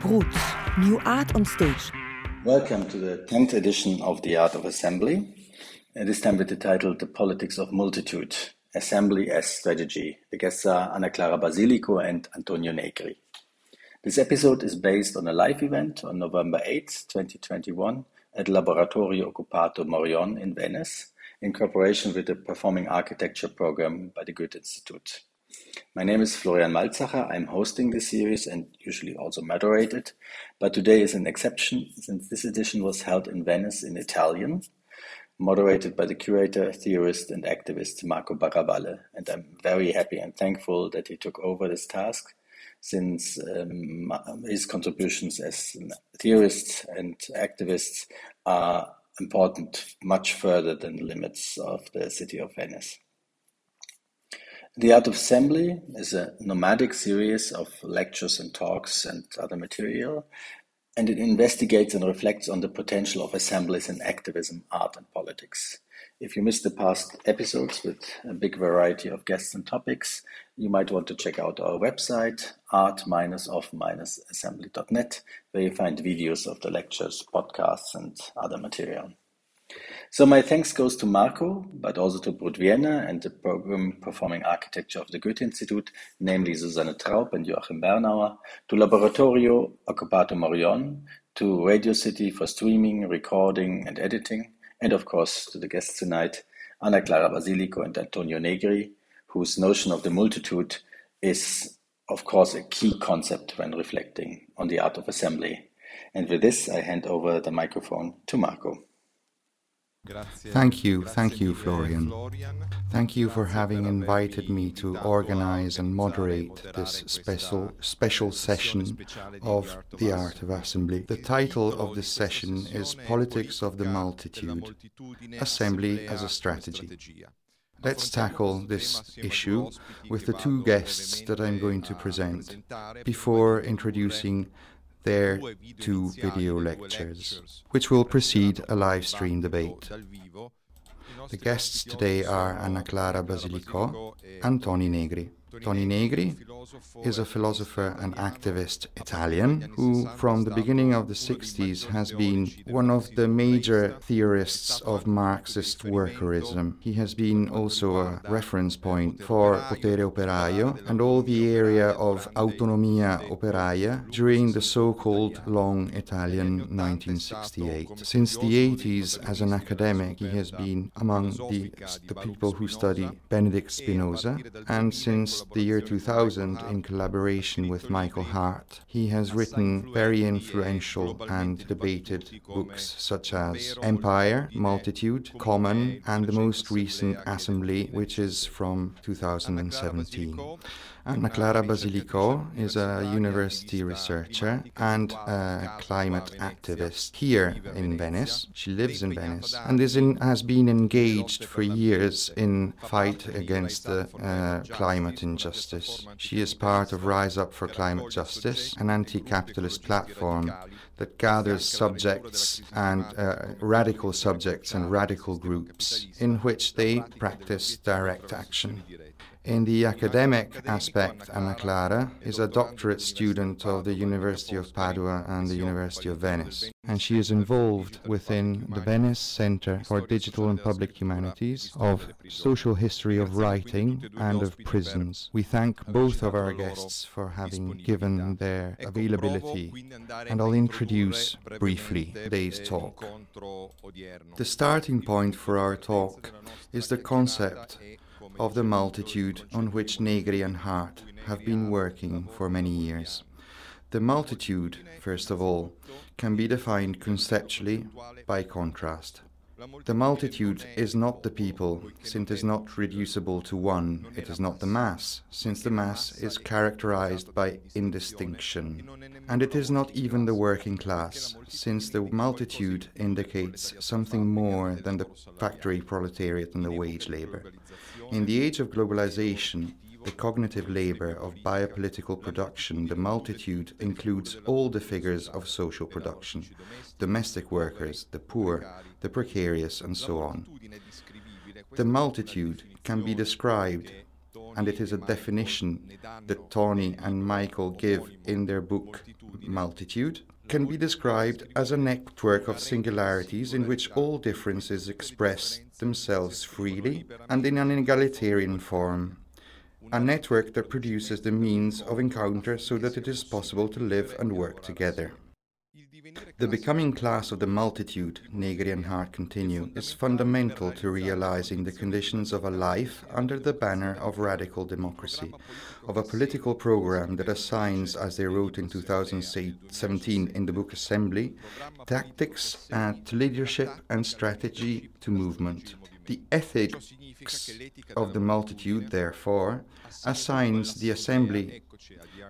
Brut, New Art on Stage. Welcome to the 10th edition of The Art of Assembly, uh, this time with the title The Politics of Multitude Assembly as Strategy. The guests are Anna Clara Basilico and Antonio Negri. This episode is based on a live event on November 8, 2021, at Laboratorio Occupato Morion in Venice, in cooperation with the Performing Architecture program by the Goethe Institute. My name is Florian Malzacher. I'm hosting this series and usually also moderate it, but today is an exception since this edition was held in Venice in Italian, moderated by the curator, theorist, and activist Marco Baravalle. And I'm very happy and thankful that he took over this task since um, his contributions as theorists and activists are important much further than the limits of the city of Venice. The Art of Assembly is a nomadic series of lectures and talks and other material, and it investigates and reflects on the potential of assemblies in activism, art, and politics. If you missed the past episodes with a big variety of guests and topics, you might want to check out our website, art-of-assembly.net, where you find videos of the lectures, podcasts, and other material. So my thanks goes to Marco, but also to Brut Vienna and the program Performing Architecture of the Goethe Institute, namely Susanne Traub and Joachim Bernauer, to Laboratorio Occupato Morion, to Radio City for streaming, recording, and editing, and of course to the guests tonight, Anna Clara Basilico and Antonio Negri, whose notion of the multitude is, of course, a key concept when reflecting on the art of assembly. And with this, I hand over the microphone to Marco. Thank you, thank you, Florian. Thank you for having invited me to organize and moderate this special, special session of the Art of Assembly. The title of this session is Politics of the Multitude Assembly as a Strategy. Let's tackle this issue with the two guests that I'm going to present before introducing their two video lectures, which will precede a live stream debate. The guests today are Anna Clara Basilico and Tony Negri. Tony Negri is a philosopher and activist Italian who, from the beginning of the 60s, has been one of the major theorists of Marxist workerism. He has been also a reference point for Potere Operaio and all the area of Autonomia Operaia during the so called Long Italian 1968. Since the 80s, as an academic, he has been among the, the people who study Benedict Spinoza, and since the year 2000, in collaboration with Michael Hardt. He has written very influential and debated books such as Empire, Multitude, Common, and the most recent Assembly, which is from 2017. Anna Clara Basilico is a university researcher and a climate activist here in Venice. She lives in Venice and is in, has been engaged for years in fight against the uh, climate injustice. She is part of Rise Up for Climate Justice, an anti-capitalist platform that gathers subjects and uh, radical subjects and radical groups in which they practice direct action. In the academic aspect, Anna Clara is a doctorate student of the University of Padua and the University of Venice, and she is involved within the Venice Center for Digital and Public Humanities of Social History of Writing and of Prisons. We thank both of our guests for having given their availability, and I'll introduce briefly today's talk. The starting point for our talk is the concept of the multitude on which Negri and Hardt have been working for many years. The multitude, first of all, can be defined conceptually by contrast. The multitude is not the people, since it is not reducible to one. It is not the mass, since the mass is characterized by indistinction. And it is not even the working class, since the multitude indicates something more than the factory proletariat and the wage labor. In the age of globalization, the cognitive labor of biopolitical production, the multitude includes all the figures of social production domestic workers, the poor, the precarious, and so on. The multitude can be described and it is a definition that Tony and Michael give in their book Multitude, can be described as a network of singularities in which all differences express themselves freely and in an egalitarian form. A network that produces the means of encounter so that it is possible to live and work together. The becoming class of the multitude, Negri and Hardt continue, is fundamental to realizing the conditions of a life under the banner of radical democracy, of a political program that assigns, as they wrote in 2017 in the book Assembly, tactics to leadership and strategy to movement. The ethics of the multitude, therefore, assigns the Assembly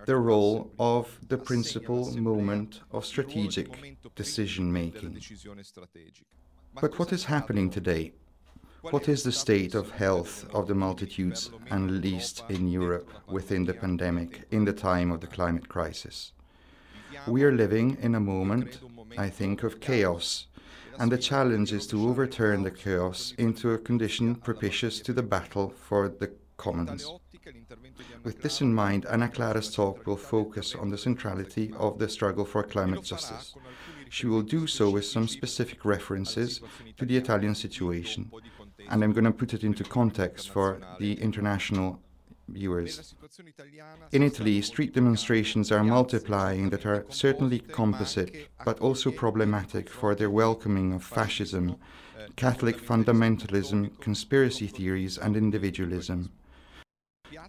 the role of the principal moment of strategic decision making. But what is happening today? What is the state of health of the multitudes, and least in Europe, within the pandemic, in the time of the climate crisis? We are living in a moment, I think, of chaos, and the challenge is to overturn the chaos into a condition propitious to the battle for the commons. With this in mind, Anna Clara's talk will focus on the centrality of the struggle for climate justice. She will do so with some specific references to the Italian situation, and I'm going to put it into context for the international viewers. In Italy, street demonstrations are multiplying that are certainly composite, but also problematic for their welcoming of fascism, Catholic fundamentalism, conspiracy theories, and individualism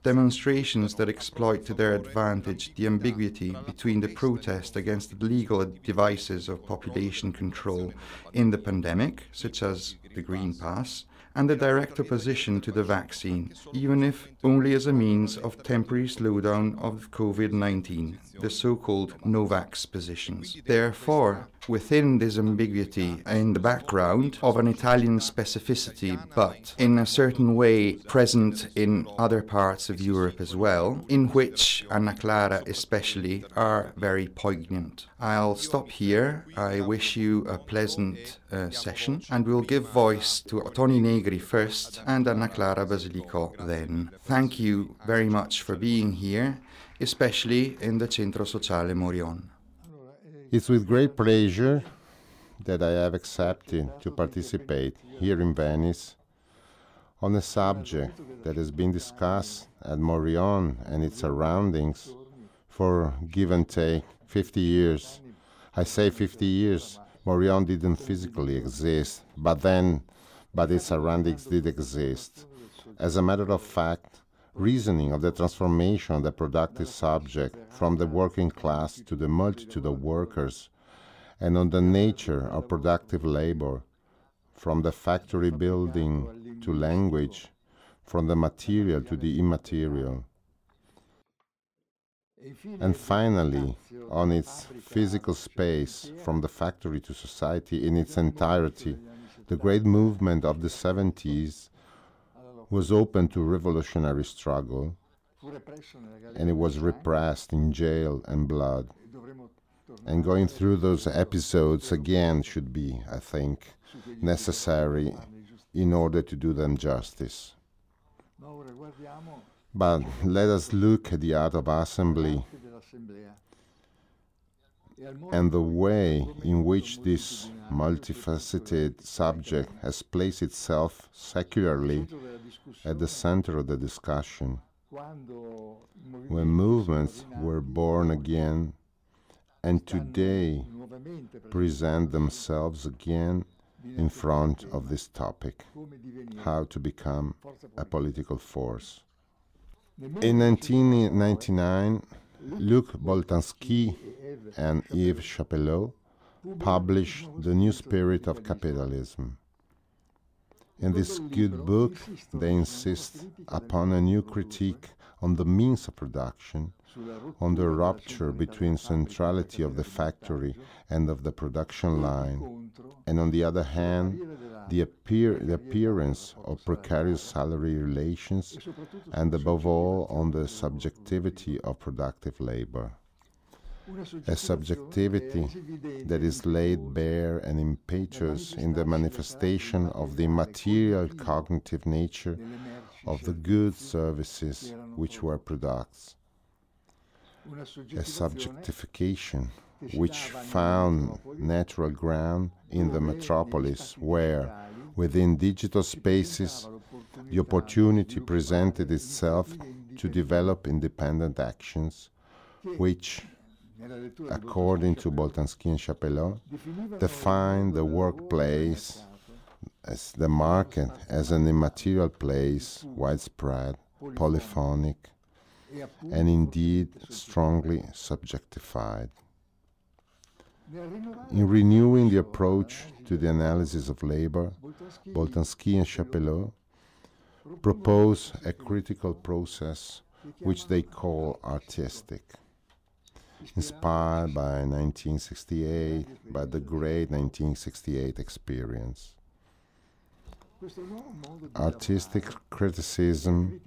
demonstrations that exploit to their advantage the ambiguity between the protest against the legal devices of population control in the pandemic, such as the Green Pass, and the direct opposition to the vaccine, even if only as a means of temporary slowdown of COVID 19, the so called Novax positions. Therefore, within this ambiguity in the background of an Italian specificity, but in a certain way present in other parts of Europe as well, in which Anna Clara especially are very poignant. I'll stop here. I wish you a pleasant uh, session, and we'll give voice to Tony Negri first and Anna Clara Basilico then. Thank you very much for being here, especially in the Centro Sociale Morion. It's with great pleasure that I have accepted to participate here in Venice on a subject that has been discussed at Morion and its surroundings for give and take 50 years. I say 50 years, Morion didn't physically exist, but then, but its surroundings did exist. As a matter of fact, reasoning of the transformation of the productive subject from the working class to the multitude of workers, and on the nature of productive labor, from the factory building to language, from the material to the immaterial. And finally, on its physical space, from the factory to society in its entirety, the great movement of the 70s was open to revolutionary struggle and it was repressed in jail and blood. And going through those episodes again should be, I think, necessary in order to do them justice. But let us look at the art of assembly and the way in which this multifaceted subject has placed itself secularly at the center of the discussion. When movements were born again and today present themselves again in front of this topic how to become a political force. In 1999, Luc Boltanski and Eve Chiapello published The New Spirit of Capitalism. In this good book, they insist upon a new critique on the means of production, on the rupture between centrality of the factory and of the production line, and on the other hand, the, appear, the appearance of precarious salary relations, and above all, on the subjectivity of productive labor a subjectivity that is laid bare and impetuous in the manifestation of the material cognitive nature of the goods, services which were products. A subjectification which found natural ground in the metropolis where, within digital spaces, the opportunity presented itself to develop independent actions which, according to Boltanski and Chiapello, define the workplace as the market as an immaterial place, widespread, polyphonic, and indeed strongly subjectified. In renewing the approach to the analysis of labor, Boltanski and Chiapello propose a critical process which they call artistic. Inspired by 1968, by the great 1968 experience. Artistic criticism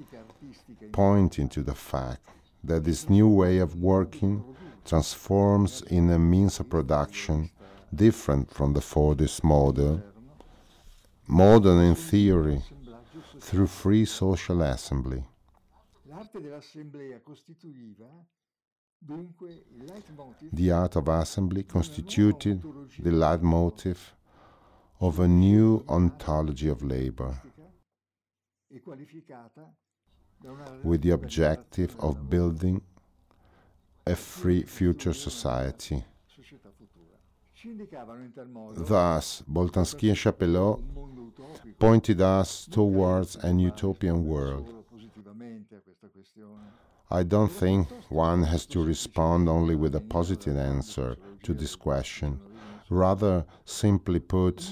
pointing to the fact that this new way of working transforms in a means of production different from the Fordist model, modern in theory, through free social assembly. The art of assembly constituted the leitmotif of a new ontology of labor, with the objective of building a free future society. Thus, Boltanski and Chiapello pointed us towards an utopian world. I don't think one has to respond only with a positive answer to this question. Rather, simply put,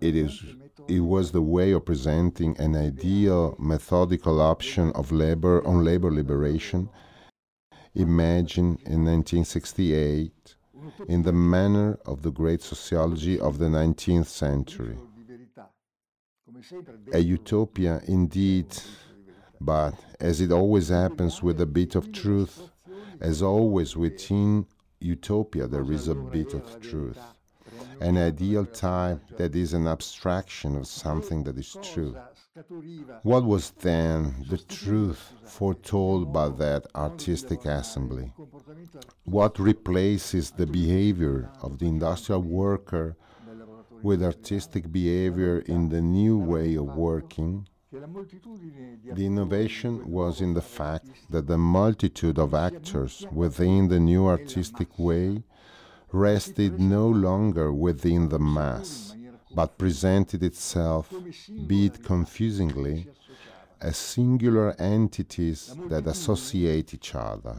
it, is, it was the way of presenting an ideal methodical option of labor on labor liberation imagined in 1968 in the manner of the great sociology of the 19th century. A utopia indeed, but as it always happens with a bit of truth, as always within utopia there is a bit of truth. An ideal type that is an abstraction of something that is true. What was then the truth foretold by that artistic assembly? What replaces the behavior of the industrial worker with artistic behavior in the new way of working? The innovation was in the fact that the multitude of actors within the new artistic way rested no longer within the mass but presented itself, be it confusingly, as singular entities that associate each other.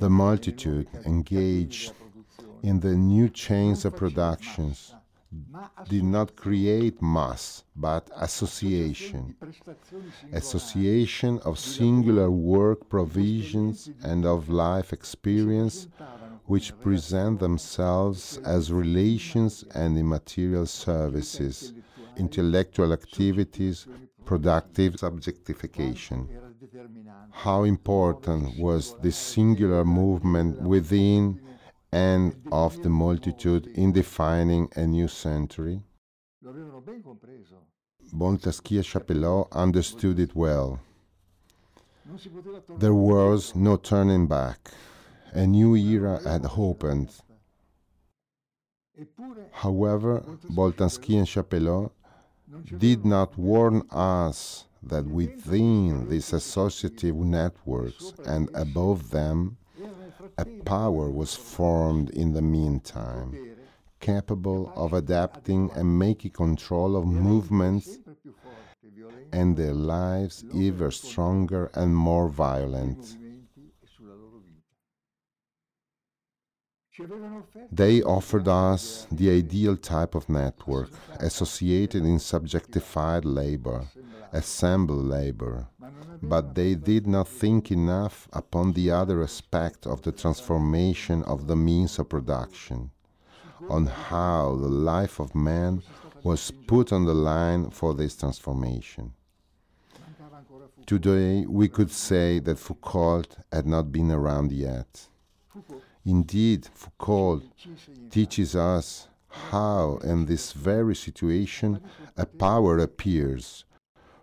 The multitude engaged in the new chains of productions did not create mass, but association. Association of singular work provisions and of life experience which present themselves as relations and immaterial services, intellectual activities, productive subjectification. How important was this singular movement within and of the multitude in defining a new century? Boltanski and Chiapello understood it well. There was no turning back a new era had opened. However, Boltanski and Chiapello did not warn us that within these associative networks and above them, a power was formed in the meantime, capable of adapting and making control of movements and their lives ever stronger and more violent. They offered us the ideal type of network associated in subjectified labor, assembled labor, but they did not think enough upon the other aspect of the transformation of the means of production, on how the life of man was put on the line for this transformation. Today, we could say that Foucault had not been around yet. Indeed, Foucault teaches us how, in this very situation, a power appears,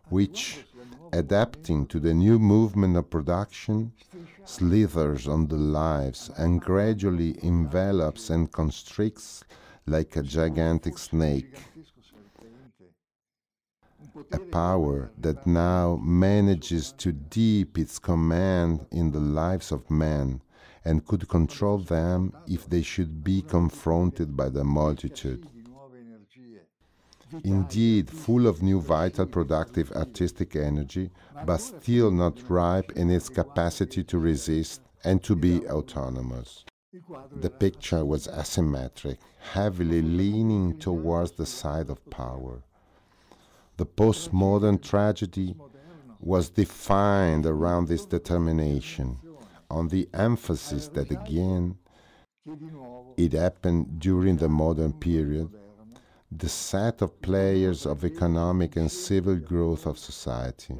which, adapting to the new movement of production, slithers on the lives and gradually envelops and constricts like a gigantic snake. A power that now manages to deep its command in the lives of men and could control them if they should be confronted by the multitude. Indeed, full of new vital, productive, artistic energy, but still not ripe in its capacity to resist and to be autonomous. The picture was asymmetric, heavily leaning towards the side of power. The postmodern tragedy was defined around this determination, on the emphasis that again it happened during the modern period, the set of players of economic and civil growth of society.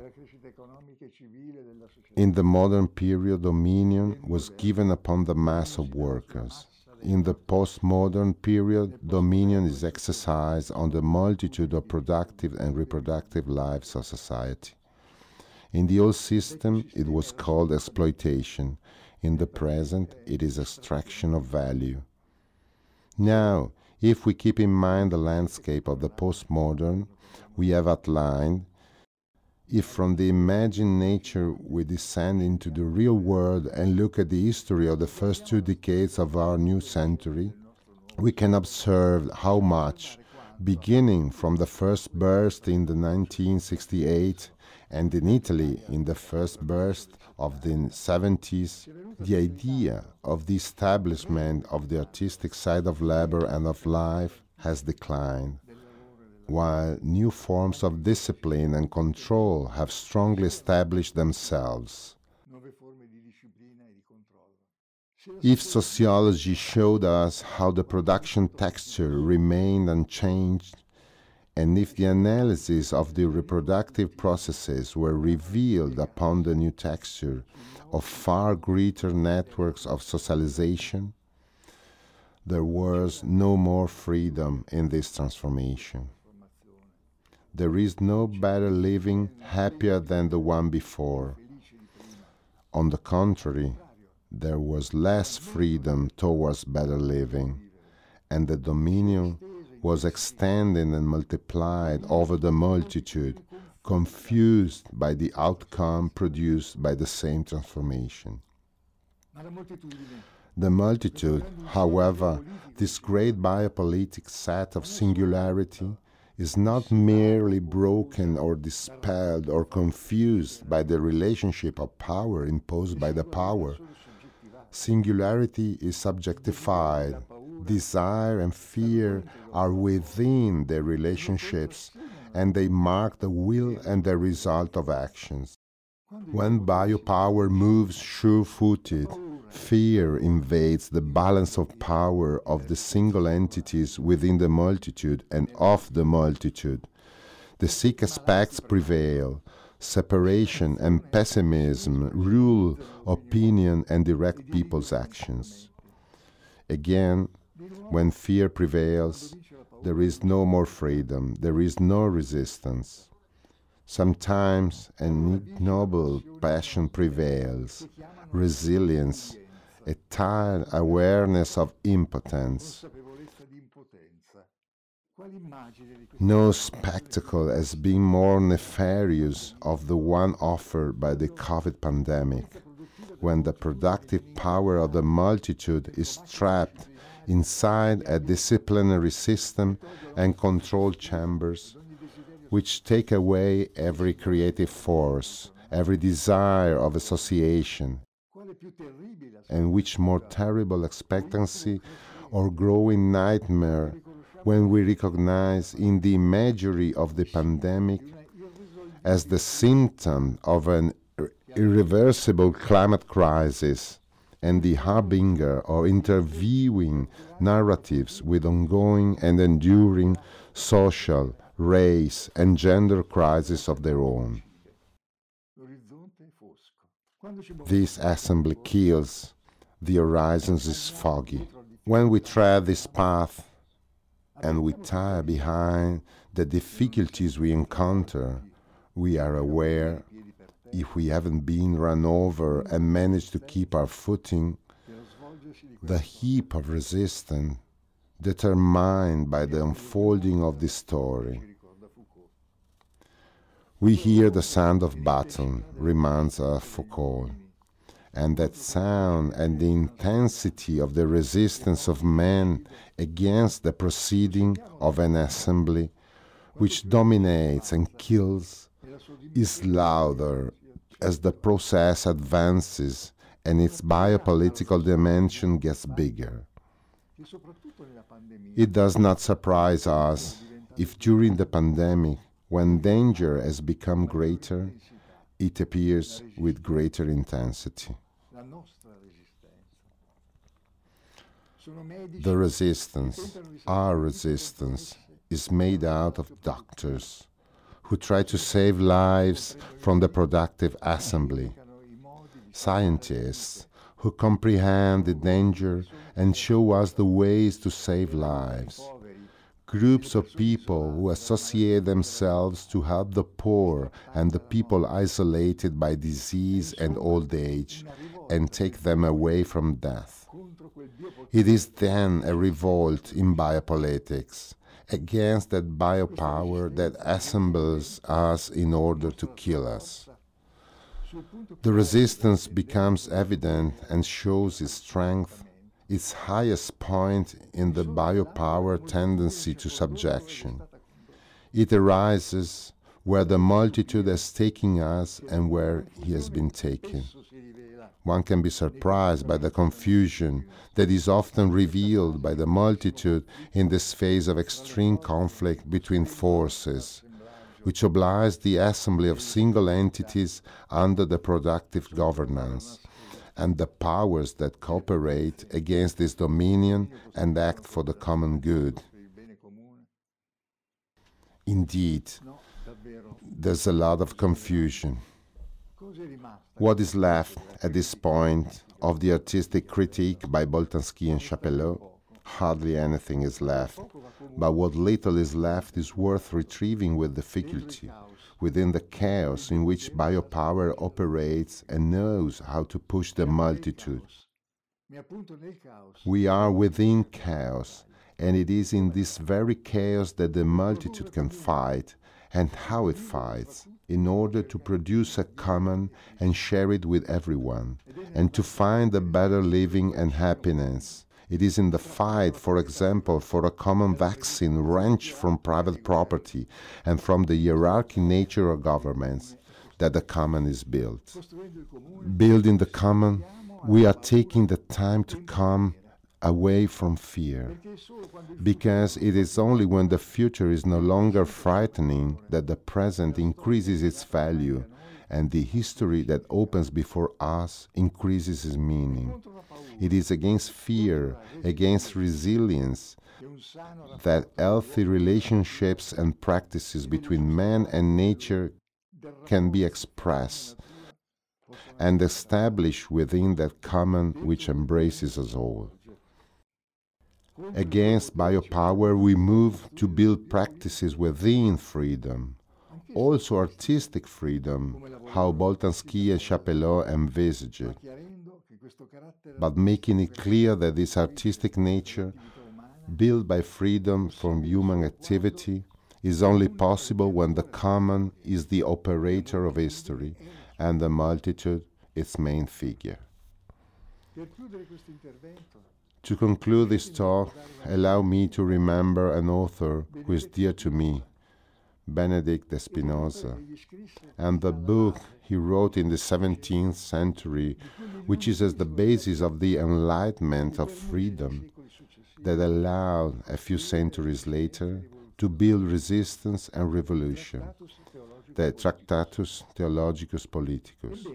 In the modern period, dominion was given upon the mass of workers. In the postmodern period, dominion is exercised on the multitude of productive and reproductive lives of society. In the old system, it was called exploitation. In the present, it is extraction of value. Now, if we keep in mind the landscape of the postmodern we have outlined, if from the imagined nature we descend into the real world and look at the history of the first two decades of our new century, we can observe how much, beginning from the first burst in the 1968 and in Italy in the first burst of the 70s, the idea of the establishment of the artistic side of labor and of life has declined, while new forms of discipline and control have strongly established themselves. If sociology showed us how the production texture remained unchanged, and if the analysis of the reproductive processes were revealed upon the new texture of far greater networks of socialization, there was no more freedom in this transformation. There is no better living happier than the one before. On the contrary, there was less freedom towards better living, and the dominion was extended and multiplied over the multitude, confused by the outcome produced by the same transformation. The multitude, however, this great biopolitic set of singularity, is not merely broken or dispelled or confused by the relationship of power imposed by the power. Singularity is subjectified, desire and fear are within their relationships and they mark the will and the result of actions. When biopower moves sure footed, fear invades the balance of power of the single entities within the multitude and of the multitude. The sick aspects prevail. Separation and pessimism rule opinion and direct people's actions. Again, when fear prevails, there is no more freedom, there is no resistance. Sometimes an ignoble passion prevails, resilience, a tired awareness of impotence. No spectacle has been more nefarious of the one offered by the COVID pandemic, when the productive power of the multitude is trapped inside a disciplinary system and control chambers which take away every creative force, every desire of association, and which more terrible expectancy or growing nightmare when we recognize in the imagery of the pandemic as the symptom of an irreversible climate crisis and the harbinger or interviewing narratives with ongoing and enduring social, race, and gender crises of their own. This assembly kills, the horizon is foggy. When we tread this path and we tire behind the difficulties we encounter, we are aware if we haven't been run over and managed to keep our footing, the heap of resistance determined by the unfolding of this story. We hear the sound of battle, reminds uh, Foucault, and that sound and the intensity of the resistance of men against the proceeding of an assembly which dominates and kills is louder as the process advances and its biopolitical dimension gets bigger. It does not surprise us if during the pandemic, when danger has become greater, it appears with greater intensity. The resistance, our resistance, is made out of doctors who try to save lives from the productive assembly, scientists who comprehend the danger and show us the ways to save lives, groups of people who associate themselves to help the poor and the people isolated by disease and old age and take them away from death. It is then a revolt in biopolitics against that biopower that assembles us in order to kill us. The resistance becomes evident and shows its strength, its highest point in the biopower tendency to subjection. It arises where the multitude has taken us and where he has been taken. One can be surprised by the confusion that is often revealed by the multitude in this phase of extreme conflict between forces, which obliges the assembly of single entities under the productive governance, and the powers that cooperate against this dominion and act for the common good. Indeed, there's a lot of confusion. What is left at this point of the artistic critique by Boltanski and Chiapello? Hardly anything is left, but what little is left is worth retrieving with difficulty within the chaos in which biopower operates and knows how to push the multitude. We are within chaos, and it is in this very chaos that the multitude can fight and how it fights in order to produce a common and share it with everyone, and to find a better living and happiness. It is in the fight, for example, for a common vaccine wrenched from private property and from the hierarchic nature of governments that the common is built. Building the common, we are taking the time to come away from fear. Because it is only when the future is no longer frightening that the present increases its value and the history that opens before us increases its meaning. It is against fear, against resilience, that healthy relationships and practices between man and nature can be expressed and established within that common which embraces us all. Against biopower, we move to build practices within freedom, also artistic freedom, how Boltanski and Chiapello envisage it, but making it clear that this artistic nature, built by freedom from human activity, is only possible when the common is the operator of history and the multitude its main figure. To conclude this talk, allow me to remember an author who is dear to me, Benedict de Spinoza, and the book he wrote in the 17th century, which is as the basis of the enlightenment of freedom that allowed a few centuries later to build resistance and revolution, the Tractatus Theologicus Politicus.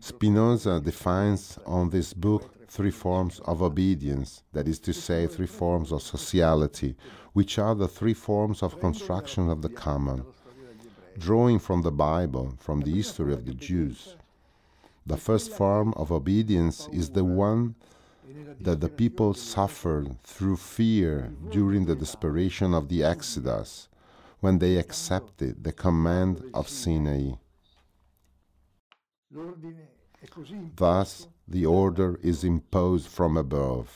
Spinoza defines on this book three forms of obedience, that is to say, three forms of sociality, which are the three forms of construction of the common, drawing from the Bible, from the history of the Jews. The first form of obedience is the one that the people suffered through fear during the desperation of the Exodus, when they accepted the command of Sinai. Thus, the order is imposed from above.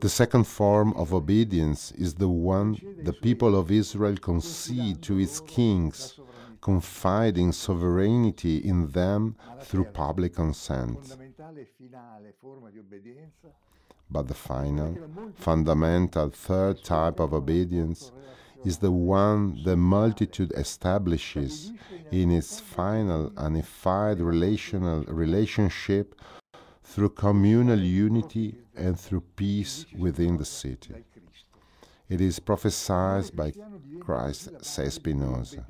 The second form of obedience is the one the people of Israel concede to its kings, confiding sovereignty in them through public consent. But the final, fundamental third type of obedience is the one the multitude establishes in its final unified relational relationship through communal unity and through peace within the city. It is prophesied by Christ, says Spinoza.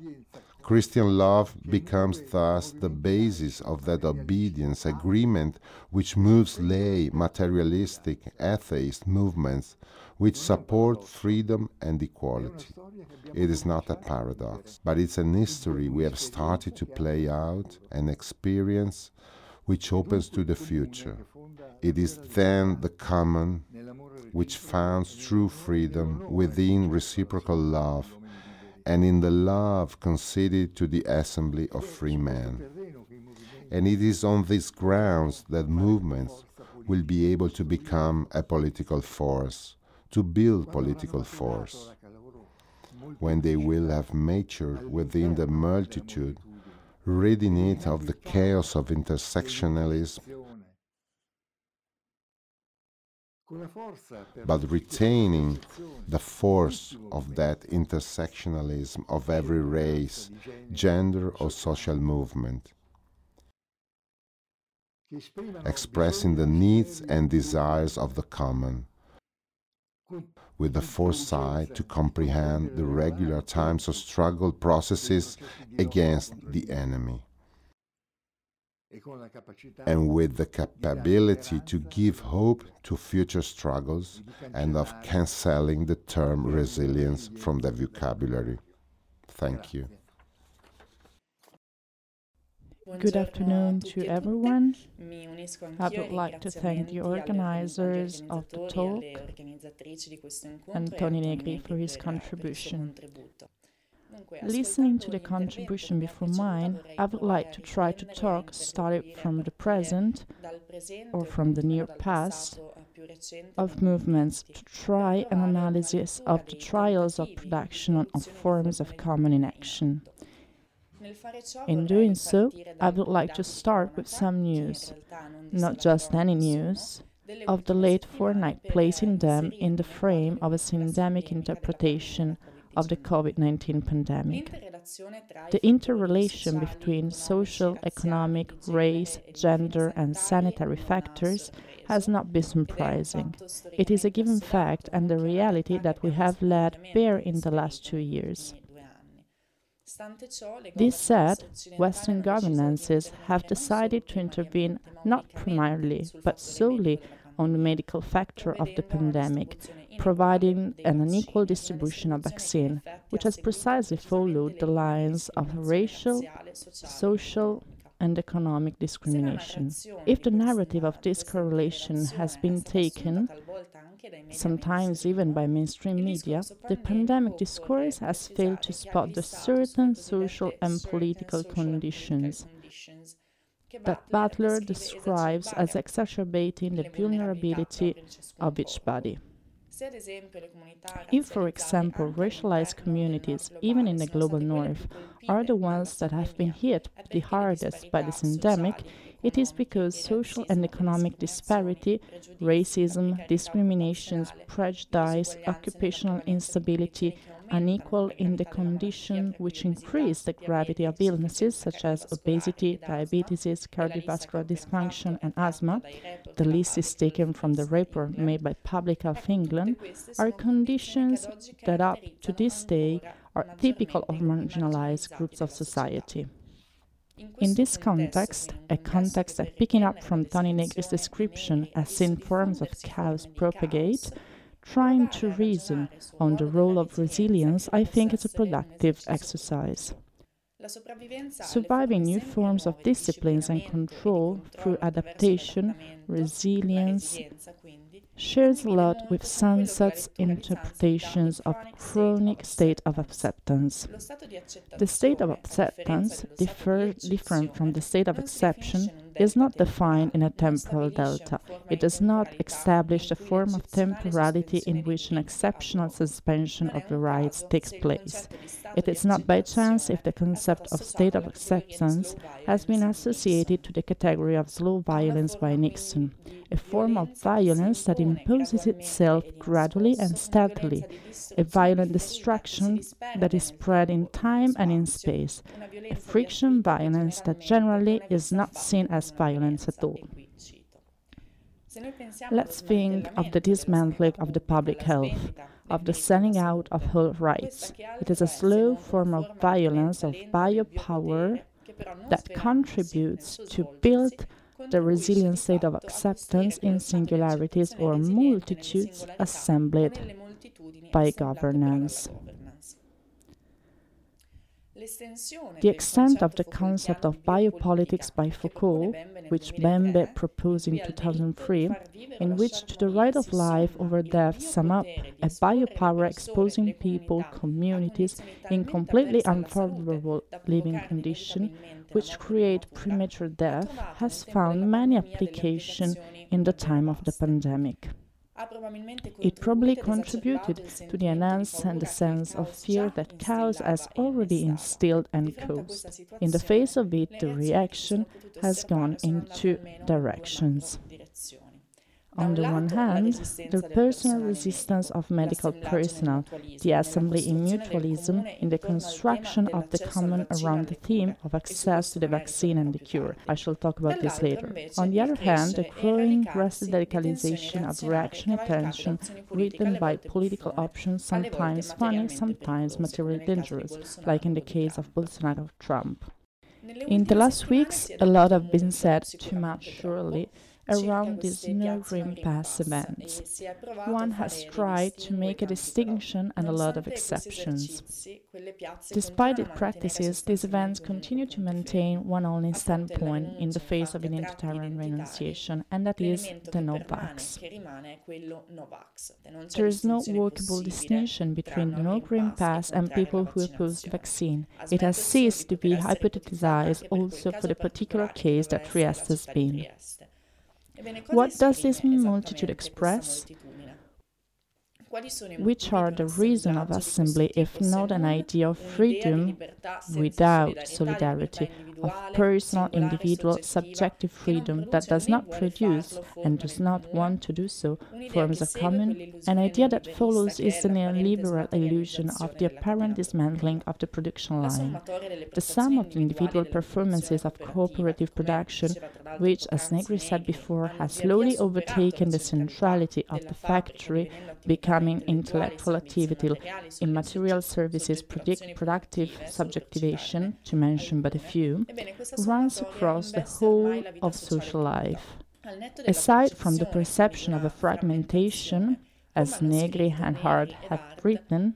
Christian love becomes thus the basis of that obedience agreement which moves lay, materialistic, atheist movements which support freedom and equality. It is not a paradox, but it's an history we have started to play out and experience which opens to the future. It is then the common which founds true freedom within reciprocal love and in the love conceded to the assembly of free men. And it is on these grounds that movements will be able to become a political force, to build political force, when they will have matured within the multitude, ridding it of the chaos of intersectionalism but retaining the force of that intersectionalism of every race, gender, or social movement, expressing the needs and desires of the common, with the foresight to comprehend the regular times of struggle processes against the enemy and with the capability to give hope to future struggles and of cancelling the term resilience from the vocabulary. Thank you. Good afternoon to everyone. I would like to thank the organizers of the talk and Tony Negri for his contribution. Listening to the contribution before mine, I would like to try to talk starting from the present or from the near past of movements to try an analysis of the trials of production of forms of common inaction. In doing so, I would like to start with some news, not just any news, of the late fortnight placing them in the frame of a syndemic interpretation of the COVID 19 pandemic. The interrelation between social, economic, race, gender, and sanitary factors has not been surprising. It is a given fact and the reality that we have led bare in the last two years. This said, Western governances have decided to intervene not primarily, but solely on the medical factor of the pandemic, providing an unequal distribution of vaccine, which has precisely followed the lines of racial, social, and economic discrimination. If the narrative of this correlation has been taken, sometimes even by mainstream media, the pandemic discourse has failed to spot the certain social and political conditions that Butler describes as exacerbating the vulnerability of each body. If, for example, racialized communities, even in the global north, are the ones that have been hit the hardest by this endemic, it is because social and economic disparity, racism, discriminations, prejudice, occupational instability, unequal in the condition which increase the gravity of illnesses such as obesity, diabetes, cardiovascular dysfunction, and asthma, the list is taken from the report made by Public Health England, are conditions that up to this day are typical of marginalized groups of society. In this context, a context that picking up from Tony Negri's description as sin forms of chaos propagate, trying to reason on the role of resilience, I think is a productive exercise. Surviving new forms of disciplines and control through adaptation, resilience, shares a lot with Sunset's interpretations of chronic state of acceptance. The state of acceptance, differ, different from the state of exception, is not defined in a temporal delta. It does not establish a form of temporality in which an exceptional suspension of the rights takes place. It is not by chance if the concept of state of acceptance has been associated to the category of slow violence by Nixon, a form of violence that imposes itself gradually and stealthily, a violent destruction that is spread in time and in space, a friction violence that generally is not seen as violence at all. Let's think of the dismantling of the public health, of the selling out of health rights. It is a slow form of violence of biopower that contributes to build the resilient state of acceptance in singularities or multitudes assembled by governance. The extent of the concept of biopolitics by Foucault, which Mbembe proposed in 2003, in which to the right of life over death sum up a biopower exposing people, communities in completely unfavorable living conditions, which create premature death, has found many applications in the time of the pandemic. It probably contributed to the enhanced and the sense of fear that chaos has already instilled and caused. In the face of it, the reaction has gone in two directions. On the one hand, the personal resistance of medical personnel, the assembly in mutualism, in the construction of the common around the theme of access to the vaccine and the cure. I shall talk about this later. On the other hand, the growing radicalization of reaction attention written by political options, sometimes funny, sometimes materially dangerous, like in the case of Bolsonaro Trump. In the last weeks, a lot have been said, too much surely, around these no green pass events. One has tried to make a distinction and a lot of exceptions. Despite the practices, these events continue to maintain one only standpoint in the face of identitarian renunciation, and that is the no-vax. There is no workable distinction between the no green pass and people who oppose the vaccine. It has ceased to be hypothesized also for the particular case that Trieste has been. What does this multitude express? Which are the reason of assembly if not an idea of freedom without solidarity, of personal, individual, subjective freedom that does not produce and does not want to do so forms a common, an idea that follows is the neoliberal illusion of the apparent dismantling of the production line. The sum of the individual performances of cooperative production, which, as Negri said before, has slowly overtaken the centrality of the factory, becoming intellectual activity in material services, productive subjectivation, to mention but a few, runs across the whole of social life. Aside from the perception of a fragmentation, as Negri and Hardt have written,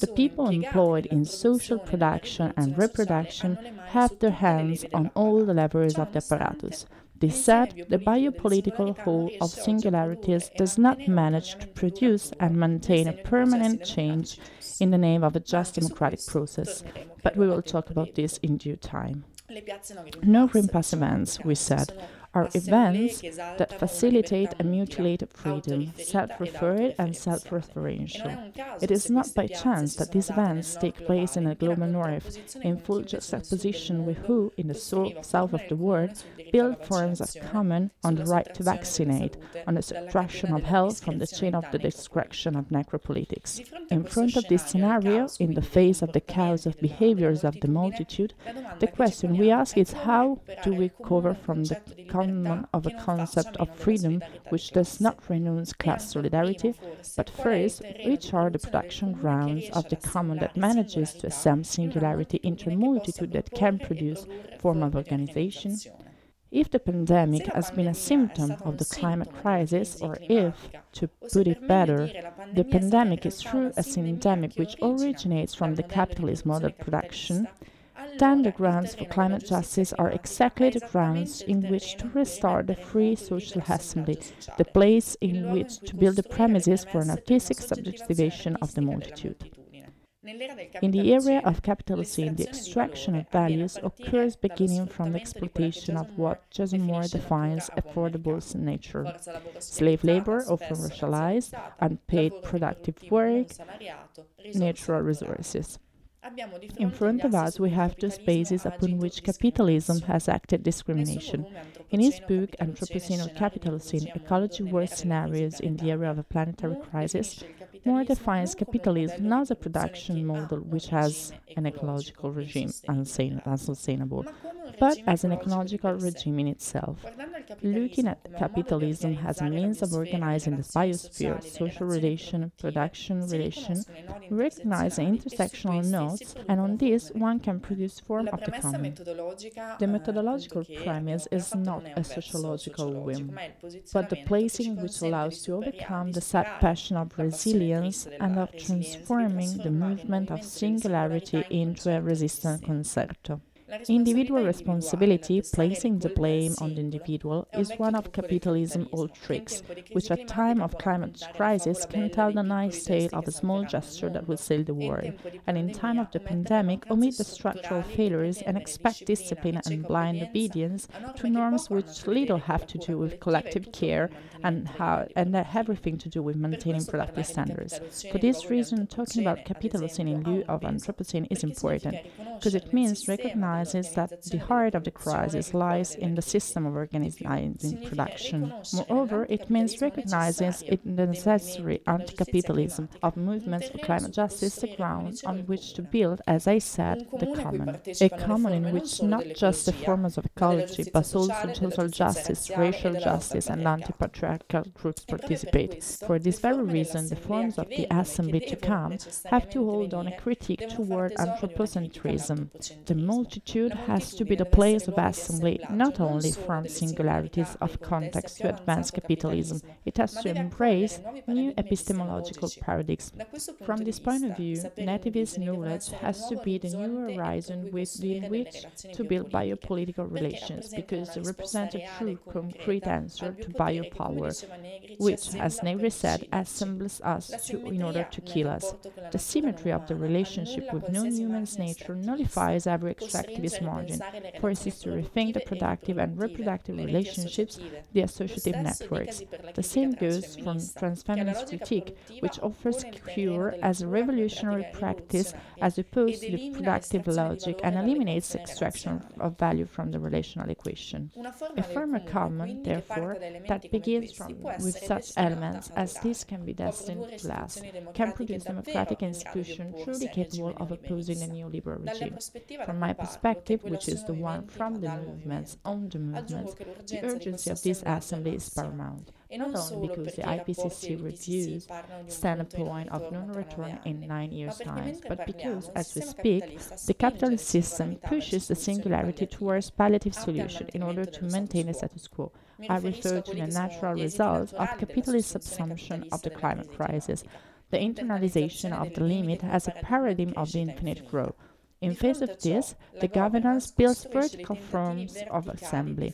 the people employed in social production and reproduction have their hands on all the levers of the apparatus. This said, the biopolitical whole of singularities does not manage to produce and maintain a permanent change in the name of a just democratic process, but we will talk about this in due time. No green pass events, we said, are events that facilitate a mutilated freedom, self-referred and self-referential. It is not by chance that these events take place in a global north, in full juxtaposition with who, in the south of the world, build forms of common on the right to vaccinate, on the subtraction of health from the chain of the discretion of necropolitics. In front of this scenario, in the face of the chaos of behaviors of the multitude, the question we ask is how do we recover from the common of a concept of freedom which does not renounce class solidarity, but first, which are the production grounds of the common that manages to assemble singularity into a multitude that can produce form of organization? If the pandemic has been a symptom of the climate crisis, or if, to put it better, the pandemic is true a syndemic which originates from the capitalist model of production, then the grounds for climate justice are exactly the grounds in which to restore the free social assembly, the place in which to build the premises for an artistic subjectivation of the multitude. In the area of capitalism, the extraction of values occurs beginning from the exploitation of what Jason Moore defines affordables in nature. Slave labor, often racialized, unpaid productive work, natural resources. In front of us, we have two spaces upon which capitalism has acted discrimination. In his book, Anthropocene or Capitalocene, Ecology Worst Scenarios in the Area of a Planetary Crisis, Moore defines capitalism not as a production model which has an ecological regime unsustainable, but as an ecological regime in itself. Looking at capitalism as a means of organizing the biosphere, social relation, production relation, recognize the intersectional nodes, and on this one can produce form of the common. The methodological premise is not a sociological whim, but the placing which allows to overcome the sad passion of resilience and of transforming the movement of singularity into a resistant concerto. Individual responsibility, placing the blame on the individual, is one of capitalism's old tricks, which at time of climate crisis can tell the nice tale of a small gesture that will save the world, and in time of the pandemic omit the structural failures and expect discipline and blind obedience to norms which little have to do with collective care and, how, and everything to do with maintaining productive standards. For this reason, talking about capitalism in lieu of Anthropocene is important, because it means recognizing recognizes that the heart of the crisis lies in the system of organizing uh, production. Moreover, it means recognizing the necessary anti-capitalism of movements for climate justice, the ground on which to build, as I said, the common. A common in which not just the forms of ecology, but also social justice, racial justice, and anti-patriarchal groups participate. For this very reason, the forms of the assembly to come have to hold on a critique toward anthropocentrism. The multitude attitude has to be the place of assembly, not only from singularities of context to advance capitalism. It has to embrace new epistemological paradigms. From this point of view, nativist knowledge has to be the new horizon within which to build biopolitical relations, because they represent a true concrete answer to biopower, which, as Negri said, assembles us to, in order to kill us. The symmetry of the relationship with non-human's nature nullifies every extractive activist margin, forces to rethink the productive and reproductive relationships, the associative networks. The same goes from transfeminist critique, which offers cure as a revolutionary practice as opposed to the productive logic and eliminates extraction of value from the relational equation. A firmer common, therefore, that begins from, with such elements as these can be destined to last, can produce democratic institutions truly capable of opposing the neoliberal regime. From my perspective, perspective, which is the one from the movements, on the movements, the urgency of this assembly is paramount, not only because the IPCC reviews stand a point of non-return in nine years' time, but because, as we speak, the capitalist system pushes the singularity towards palliative solution in order to maintain the status quo. I refer to the natural result of capitalist subsumption of the climate crisis, the internalization of the limit as a paradigm of the infinite growth, in face of this, the governance builds vertical forms of assembly.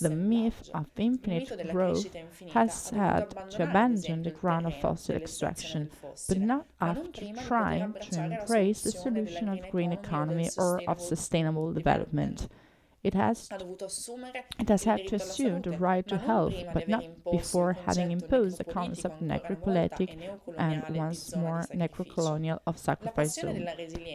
The myth of infinite growth has had to abandon the ground of fossil extraction, but not after trying to embrace the solution of green economy or of sustainable development. It has, it has had to assume the right to health, but not before having imposed the concept necropolitic and once more necrocolonial of sacrifice zone.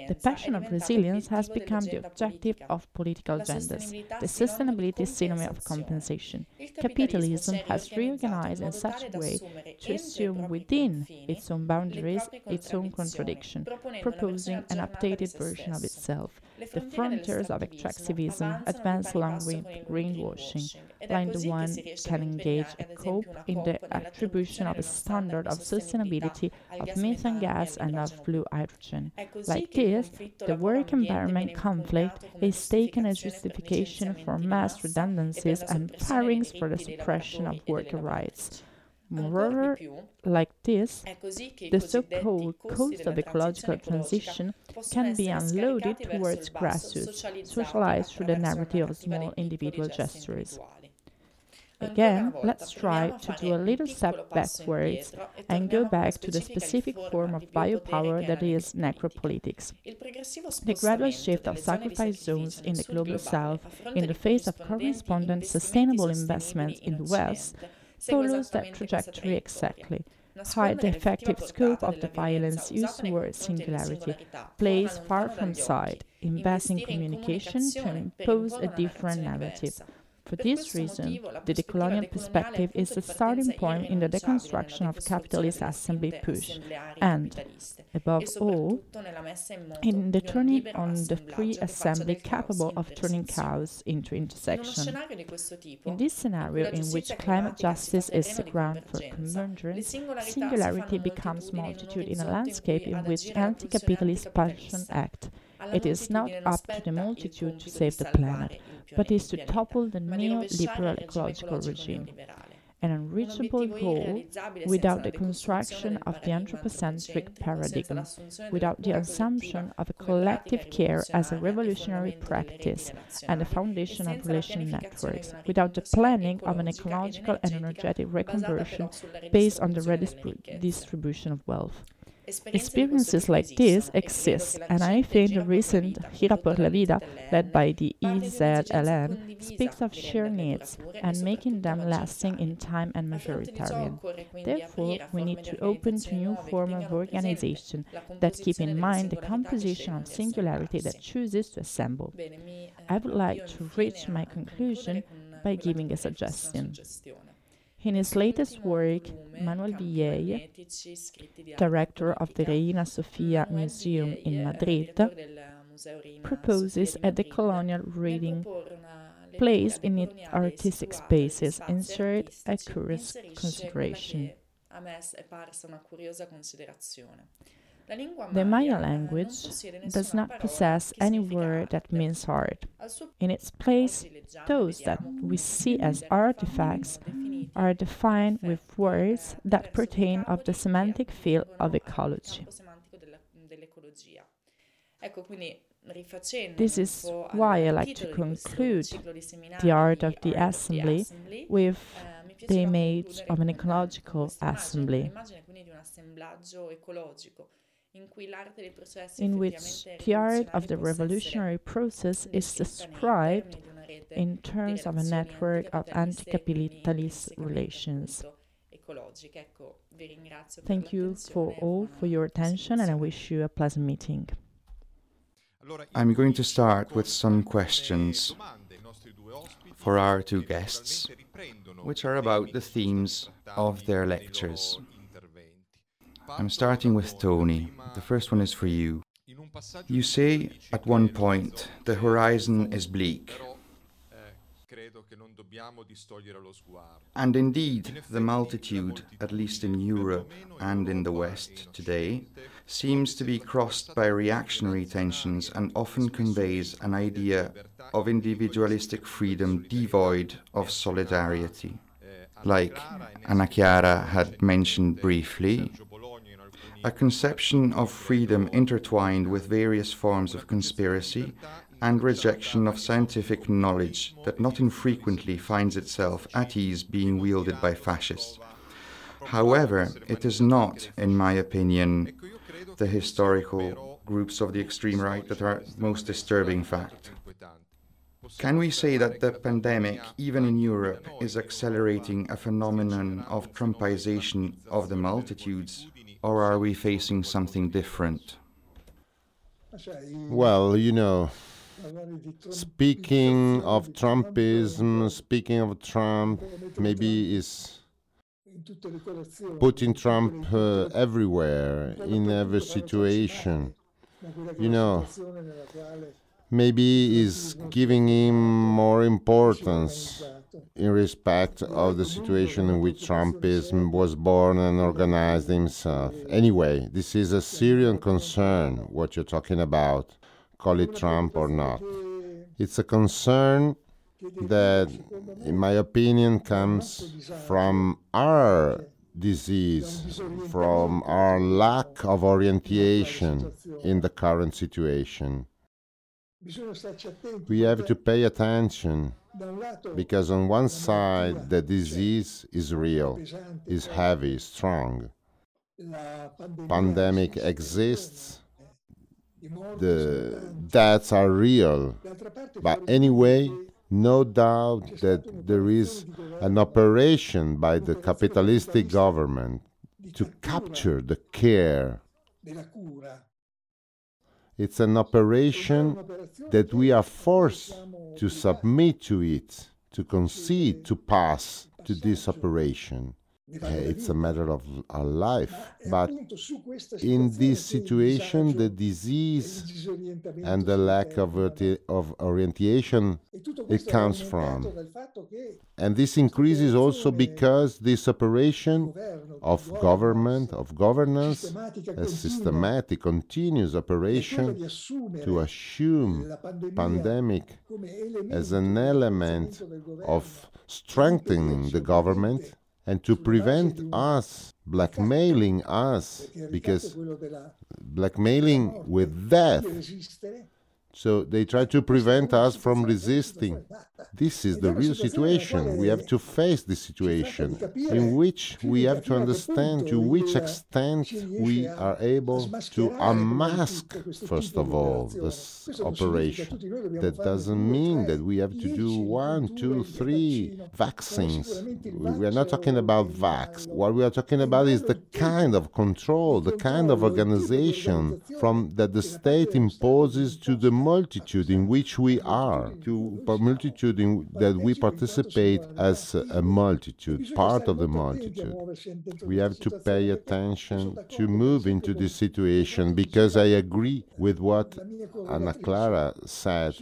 The passion of resilience has become the objective of political agendas, the sustainability synonym of compensation. Capitalism has reorganized in such a way to assume within its own boundaries its own contradiction, proposing an updated version of itself. The frontiers of extractivism advance along with greenwashing, like the one can engage a cope in the attribution of a standard of sustainability of methane gas and of blue hydrogen. Like this, the work environment conflict is taken as justification for mass redundancies and firings for the suppression of worker rights. Moreover, like this, the so-called cost of ecological transition can be unloaded towards grassroots, socialized through the narrative of small individual gestures. Again, let's try to do a little step backwards and go back to the specific form of biopower that is necropolitics. The gradual shift of sacrifice zones in the global south in the face of correspondent sustainable investments in the west follows that trajectory exactly. Hide the effective scope of the violence used towards singularity, plays far from sight, invest in communication to impose a different narrative, for this reason, the decolonial perspective is the starting point in the deconstruction of capitalist assembly push, and, above all, in the turning on the free assembly capable of turning cows into intersection. In this scenario, in which climate justice is the ground for convergence, singularity becomes multitude in a landscape in which anti-capitalist passion act. It is not up to the multitude to save the planet but is to topple the neoliberal ecological regime, an unreachable goal without the construction of the anthropocentric paradigm, without the assumption of a collective care as a revolutionary practice and the foundation of relation networks, without the planning of an ecological and energetic reconversion based on the redistribution of wealth. Experiences like this exist, and I think the recent Gira por la Vida, led by the EZLN, speaks of shared needs and making them lasting in time and majoritarian. Therefore, we need to open to new forms of organization that keep in mind the composition of singularity that chooses to assemble. I would like to reach my conclusion by giving a suggestion. In his latest work, Manuel Villel, director of the Reina Sofia Museum in Madrid, proposes a decolonial reading place in its artistic spaces, insert a curious consideration. The Maya language does not possess any word that means art. In its place, those that we see as artifacts are defined with words that pertain of the semantic field of ecology. This is why I like to conclude the art of the assembly with the image of an ecological assembly in which the art of the revolutionary process is described in terms of a network of anti-capitalist relations. Thank you for all for your attention and I wish you a pleasant meeting. I'm going to start with some questions for our two guests, which are about the themes of their lectures. I'm starting with Tony. The first one is for you. You say at one point the horizon is bleak. And indeed, the multitude, at least in Europe and in the West today, seems to be crossed by reactionary tensions and often conveys an idea of individualistic freedom devoid of solidarity. Like Anna Chiara had mentioned briefly, a conception of freedom intertwined with various forms of conspiracy and rejection of scientific knowledge that not infrequently finds itself at ease being wielded by fascists. However, it is not, in my opinion, the historical groups of the extreme right that are most disturbing fact. Can we say that the pandemic, even in Europe, is accelerating a phenomenon of Trumpization of the multitudes or are we facing something different? Well, you know, speaking of Trumpism, speaking of Trump, maybe is putting Trump uh, everywhere, in every situation. You know, maybe is giving him more importance in respect of the situation in which Trumpism was born and organized himself. Anyway, this is a Syrian concern, what you're talking about, call it Trump or not. It's a concern that, in my opinion, comes from our disease, from our lack of orientation in the current situation. We have to pay attention because on one side the disease is real, is heavy, strong. Pandemic exists, the deaths are real, but anyway, no doubt that there is an operation by the capitalistic government to capture the care. It's an operation that we are forced to submit to it, to concede, to pass to this operation. Uh, it's a matter of our life. But in this situation, the disease and the lack of, of orientation, it comes from. And this increases also because this operation of government, of governance, a systematic, continuous operation to assume pandemic as an element of strengthening the government and to prevent us blackmailing us because blackmailing with death so they try to prevent us from resisting. This is the real situation. We have to face this situation in which we have to understand to which extent we are able to unmask, first of all, this operation. That doesn't mean that we have to do one, two, three vaccines. We are not talking about vax. What we are talking about is the kind of control, the kind of organization from that the state imposes to the multitude in which we are, to a multitude in, that we participate as a multitude, part of the multitude. We have to pay attention to move into this situation because I agree with what Anna Chiara said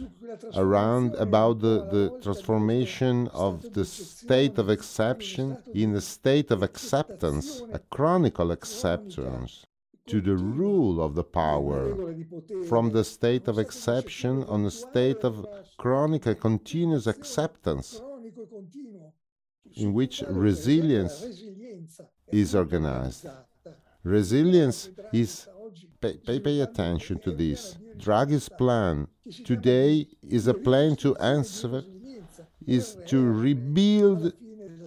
around about the, the transformation of the state of exception in a state of acceptance, a chronical acceptance to the rule of the power, from the state of exception on a state of chronic and continuous acceptance, in which resilience is organized. Resilience is, pay, pay, pay attention to this. Draghi's plan today is a plan to answer, is to rebuild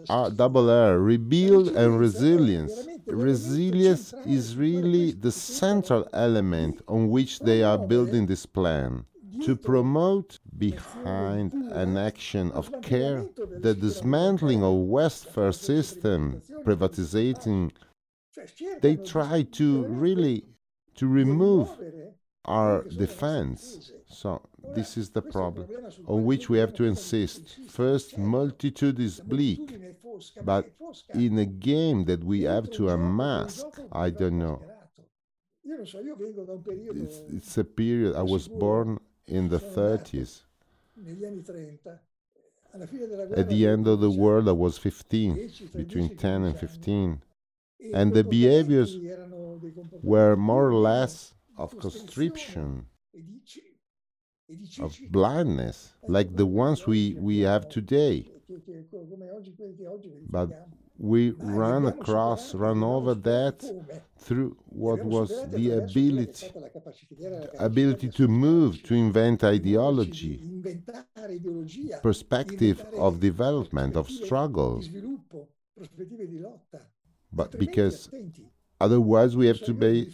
uh, double R, rebuild and resilience resilience is really the central element on which they are building this plan to promote behind an action of care the dismantling of welfare system privatizing. They try to really to remove our defense. So this is the problem on which we have to insist first multitude is bleak but in a game that we have to unmask, I don't know. It's, it's a period. I was born in the 30s. At the end of the world, I was 15, between 10 and 15. And the behaviors were more or less of constriction, of blindness, like the ones we, we have today. But we run across, run over that through what was the ability, ability to move, to invent ideology, perspective of development, of struggle. But because otherwise we have to be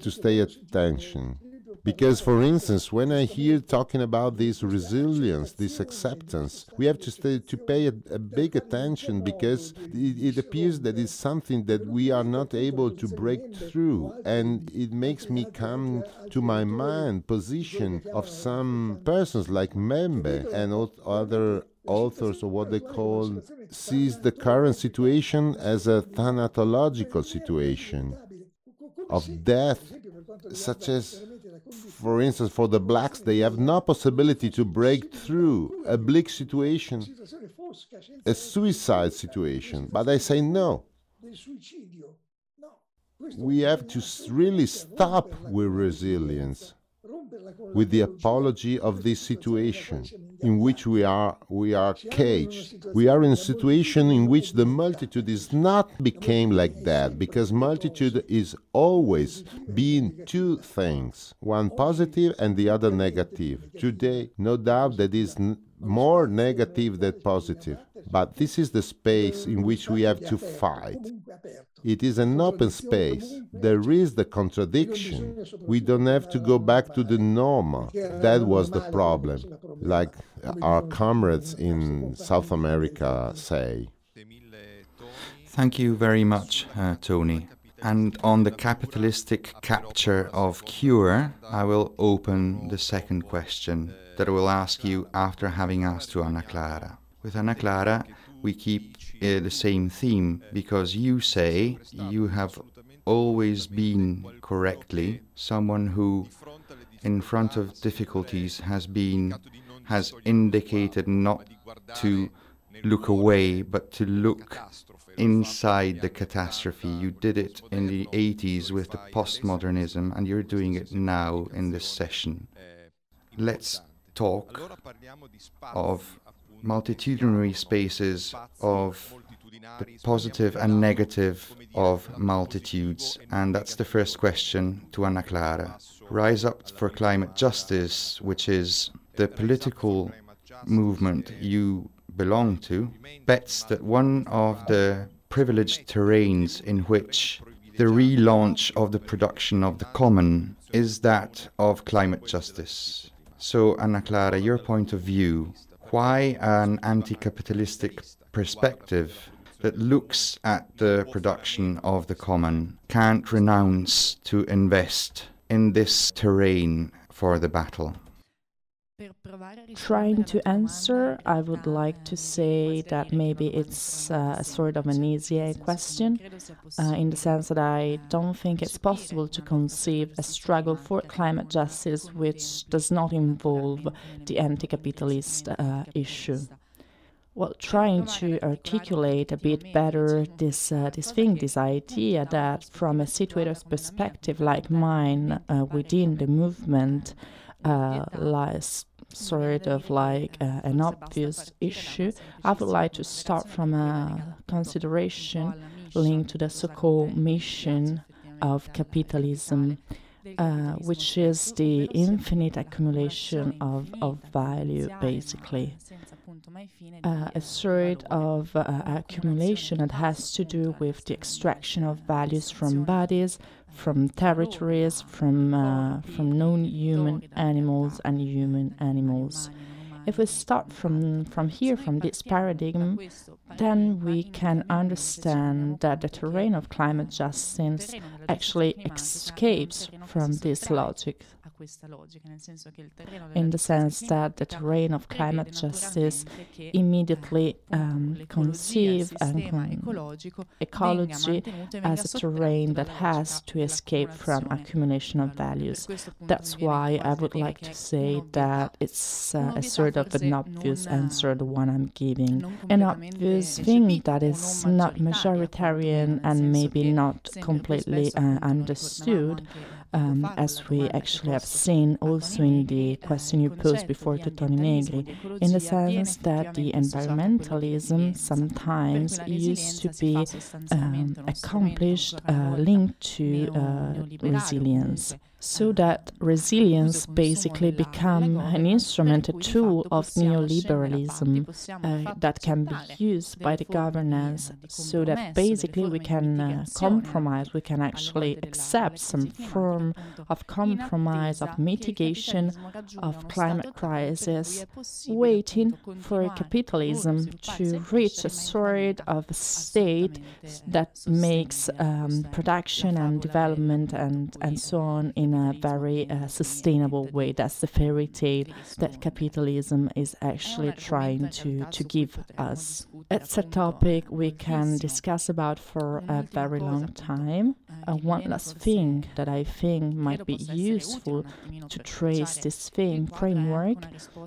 to stay attention. Because, for instance, when I hear talking about this resilience, this acceptance, we have to stay, to pay a, a big attention because it, it, appears that it's something that we are not able to break through, and it makes me come to my mind position of some persons like Mbembe and other authors of what they call sees the current situation as a thanatological situation of death, such as for instance, for the blacks, they have no possibility to break through a bleak situation, a suicide situation. But I say no. We have to really stop with resilience. With the apology of this situation in which we are we are caged. We are in a situation in which the multitude is not became like that because multitude is always being two things one positive and the other negative. Today no doubt that is more negative than positive but this is the space in which we have to fight. It is an open space. There is the contradiction. We don't have to go back to the normal. That was the problem, like our comrades in South America say. Thank you very much, uh, Tony. And on the capitalistic capture of cure, I will open the second question that I will ask you after having asked to Anna Chiara. With Anna Chiara, we keep uh, the same theme because you say you have always been correctly someone who, in front of difficulties, has been has indicated not to look away but to look inside the catastrophe. You did it in the 80s with the postmodernism, and you're doing it now in this session. Let's talk of multitudinary spaces of the positive and negative of multitudes. And that's the first question to Anna Chiara. Rise Up for Climate Justice, which is the political movement you belong to, bets that one of the privileged terrains in which the relaunch of the production of the common is that of climate justice. So, Anna Chiara, your point of view why an anti capitalistic perspective that looks at the production of the common can't renounce to invest in this terrain for the battle? Trying to answer, I would like to say that maybe it's uh, a sort of an easier question, uh, in the sense that I don't think it's possible to conceive a struggle for climate justice which does not involve the anti capitalist uh, issue. Well, trying to articulate a bit better this uh, this thing, this idea that from a situator's perspective like mine uh, within the movement uh, lies sort of like uh, an obvious issue, I would like to start from a consideration linked to the so called mission of capitalism. Uh, which is the infinite accumulation of, of value, basically. Uh, a sort of uh, accumulation that has to do with the extraction of values from bodies, from territories, from, uh, from non-human animals and human animals. If we start from, from here, from this paradigm, then we can understand that the terrain of climate justice actually escapes from this logic in the sense that the terrain of climate justice immediately um, conceive and ecology as a terrain that has to escape from accumulation of values. That's why I would like to say that it's uh, a sort of an obvious answer, the one I'm giving. An obvious thing that is not majoritarian and maybe not completely uh, understood um, as we actually have seen also in the question you posed before to Tony Negri, in the sense that the environmentalism sometimes used to be um, accomplished uh, linked to uh, resilience so that resilience basically become an instrument, a tool of neoliberalism uh, that can be used by the governance so that basically we can uh, compromise, we can actually accept some form of compromise, of mitigation of climate crisis, waiting for capitalism to reach a sort of state that makes um, production and development and, and so on in in a very uh, sustainable way. That's the fairy tale that capitalism is actually trying to, to give us. It's a topic we can discuss about for a very long time. Uh, one last thing that I think might be useful to trace this thing framework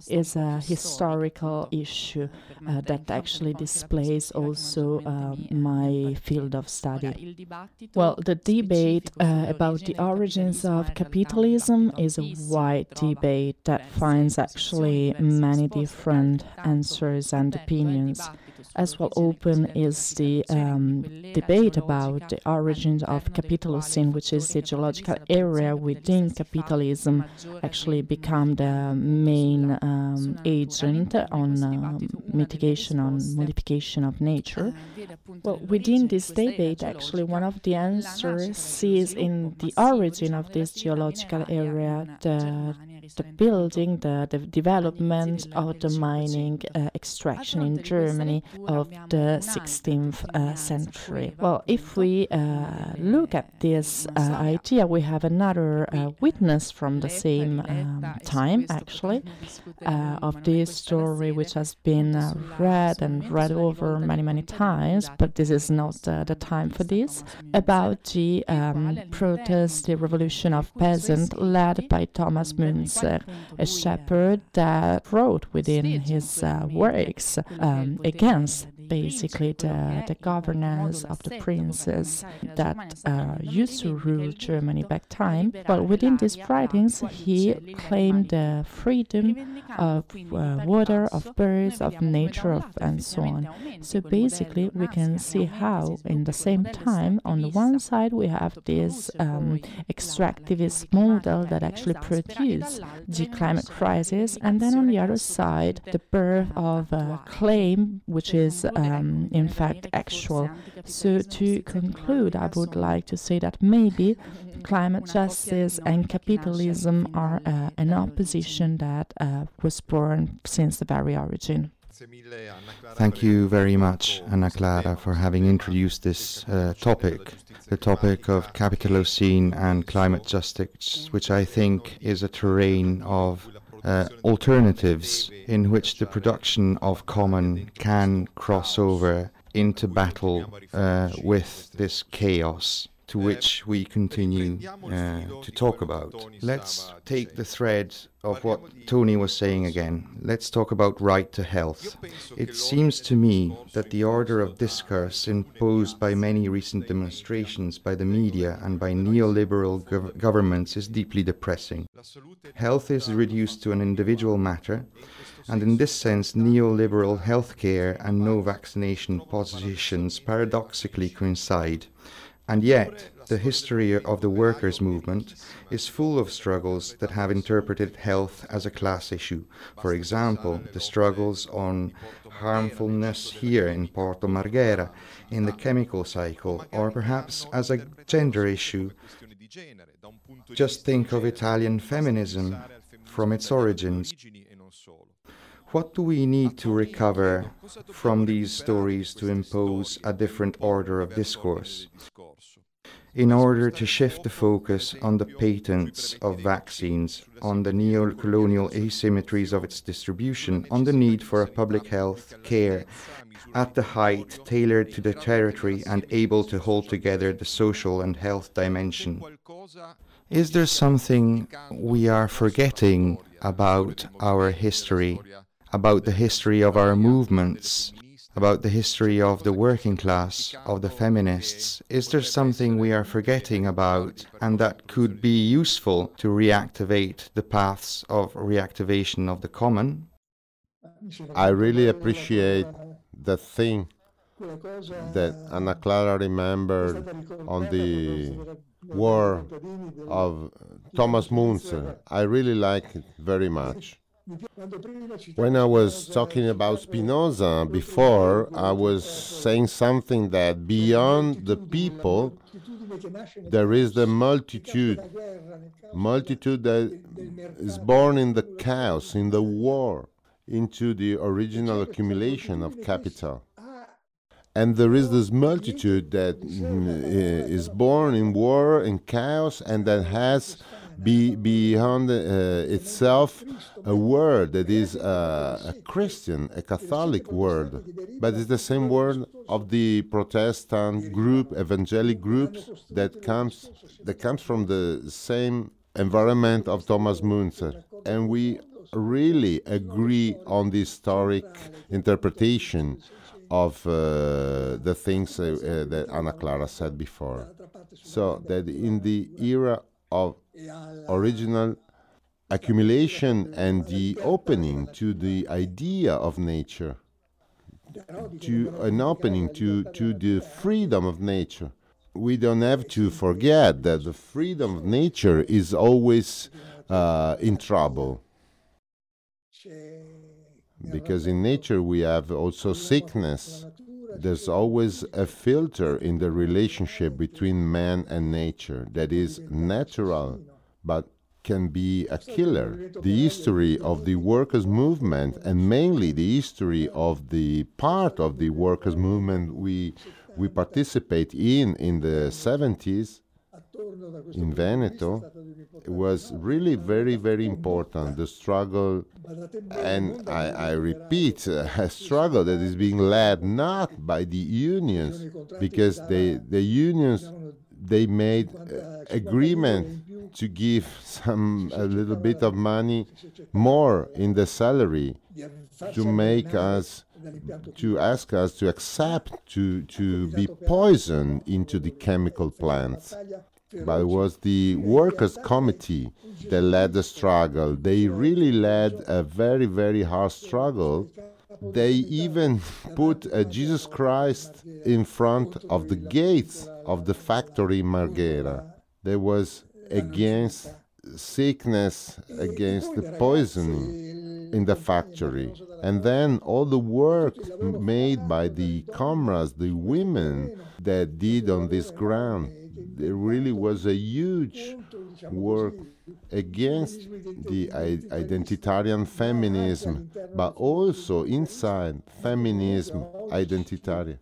is a historical issue uh, that actually displays also uh, my field of study. Well, the debate uh, about the origins of capitalism is a wide debate that finds actually many different answers and opinions as well open is the um, debate about the origins of Capitalocene, which is the geological area within capitalism, actually become the main um, agent on uh, mitigation, on modification of nature. Well, within this debate, actually, one of the answers sees in the origin of this geological area the building, the, the development of the mining uh, extraction in Germany of the 16th uh, century. Well, if we uh, look at this uh, idea, we have another uh, witness from the same um, time, actually, uh, of this story, which has been read and read over many, many times, but this is not the time for this, about the um, protest, the revolution of peasants led by Thomas Münzer a shepherd that wrote within his uh, works um, against basically the, the governance of the princes that uh, used to rule Germany back time. But within these writings, he claimed the freedom of uh, water, of birds, of nature, of, and so on. So basically, we can see how, in the same time, on the one side, we have this um, extractivist model that actually produced the climate crisis, and then on the other side, the birth of a claim which is um, in fact actual. So to conclude, I would like to say that maybe climate justice and capitalism are uh, an opposition that uh, was born since the very origin. Thank you very much, Anna Chiara, for having introduced this uh, topic, the topic of Capitalocene and climate justice, which I think is a terrain of uh, alternatives in which the production of common can cross over into battle uh, with this chaos to which we continue uh, to talk about. Let's take the thread of what Tony was saying again. Let's talk about right to health. It seems to me that the order of discourse imposed by many recent demonstrations by the media and by neoliberal gov- governments is deeply depressing. Health is reduced to an individual matter, and in this sense, neoliberal healthcare and no vaccination positions paradoxically coincide. And yet, the history of the workers' movement is full of struggles that have interpreted health as a class issue. For example, the struggles on harmfulness here in Porto Marghera, in the chemical cycle, or perhaps as a gender issue. Just think of Italian feminism from its origins. What do we need to recover from these stories to impose a different order of discourse? In order to shift the focus on the patents of vaccines, on the neo-colonial asymmetries of its distribution, on the need for a public health care at the height tailored to the territory and able to hold together the social and health dimension. Is there something we are forgetting about our history, about the history of our movements, about the history of the working class, of the feminists? Is there something we are forgetting about and that could be useful to reactivate the paths of reactivation of the common? I really appreciate the thing that Anna Chiara remembered on the war of Thomas Münzer. I really like it very much. When I was talking about Spinoza before, I was saying something that beyond the people, there is the multitude, multitude that is born in the chaos, in the war, into the original accumulation of capital. And there is this multitude that mm, born in war, in chaos, and that has be beyond uh, itself a word that is uh, a Christian, a Catholic word, but it's the same word of the Protestant group, evangelic groups that comes that comes from the same environment of Thomas Münzer, and we really agree on the historic interpretation of uh, the things uh, uh, that Anna Chiara said before. So that in the era of original accumulation and the opening to the idea of nature, to an opening to, to the freedom of nature. We don't have to forget that the freedom of nature is always uh, in trouble. Because in nature we have also sickness. There's always a filter in the relationship between man and nature that is natural but can be a killer. The history of the workers' movement, and mainly the history of the part of the workers' movement we, we participate in in the 70s in Veneto it was really very, very important. The struggle, and I, I repeat, a struggle that is being led not by the unions, because they, the unions they made uh, agreement to give some a little bit of money more in the salary to make us to ask us to accept to to be poisoned into the chemical plants but it was the workers committee that led the struggle they really led a very very hard struggle they even put uh, Jesus Christ in front of the gates of the factory Marghera. There was against sickness, against the poisoning in the factory. And then all the work made by the comrades, the women that did on this ground, there really was a huge work against the identitarian feminism, but also inside feminism identitarian.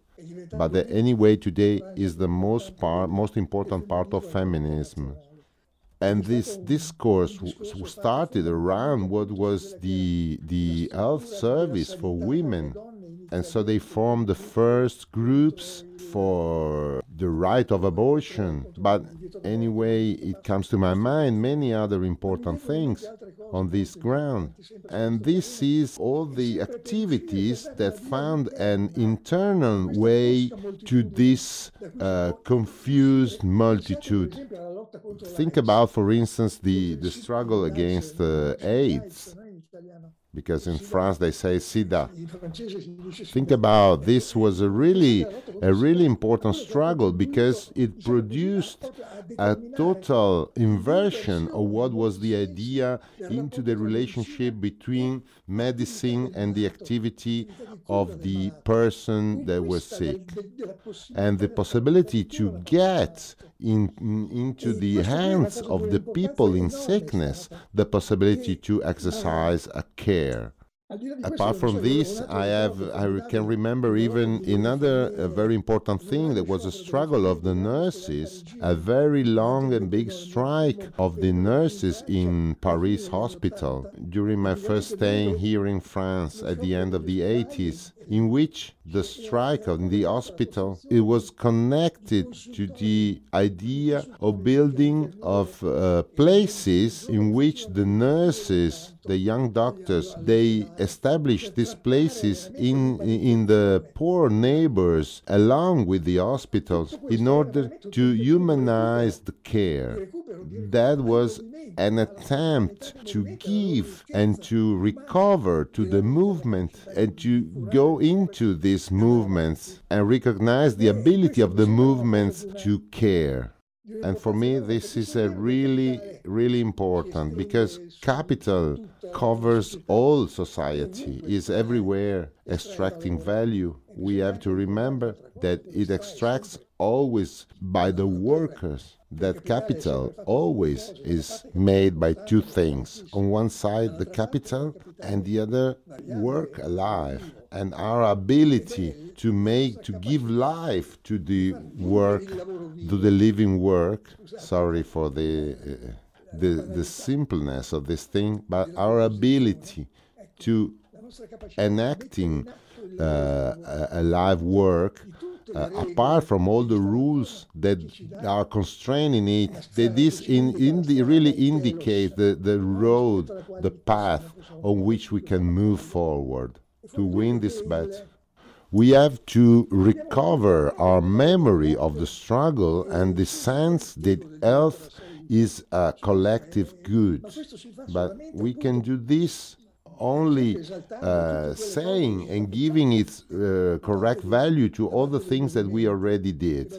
But the, anyway, today is the most part, most important part of feminism. And this discourse started around what was the the health service for women, and so they formed the first groups for the right of abortion. But anyway, it comes to my mind many other important things on this ground. And this is all the activities that found an internal way to this uh, confused multitude. Think about, for instance, the, the struggle against uh, AIDS because in France they say sida. Think about this was a really a really important struggle because it produced a total inversion of what was the idea into the relationship between medicine and the activity of the person that was sick. And the possibility to get in, into the hands of the people in sickness the possibility to exercise a care Apart from this, I have I can remember even another very important thing that was a struggle of the nurses, a very long and big strike of the nurses in Paris hospital during my first stay here in France at the end of the 80s in which the strike on the hospital. It was connected to the idea of building of uh, places in which the nurses the young doctors they established these places in in the poor neighbors along with the hospitals in order to humanize the care. That was an attempt to give and to recover to the movement and to go into these movements and recognize the ability of the movements to care. And for me, this is a really, really important because capital covers all society, is everywhere extracting value. We have to remember that it extracts always by the workers that capital always is made by two things. On one side, the capital, and the other, work alive. And our ability to make, to give life to the work, to the living work. Sorry for the, uh, the, the simpleness of this thing, but our ability to enacting uh, a live work uh, apart from all the rules that are constraining it, that this in, in the, really indicate the, the road, the path on which we can move forward to win this battle. We have to recover our memory of the struggle and the sense that health is a collective good. But we can do this only uh, saying and giving its uh, correct value to all the things that we already did.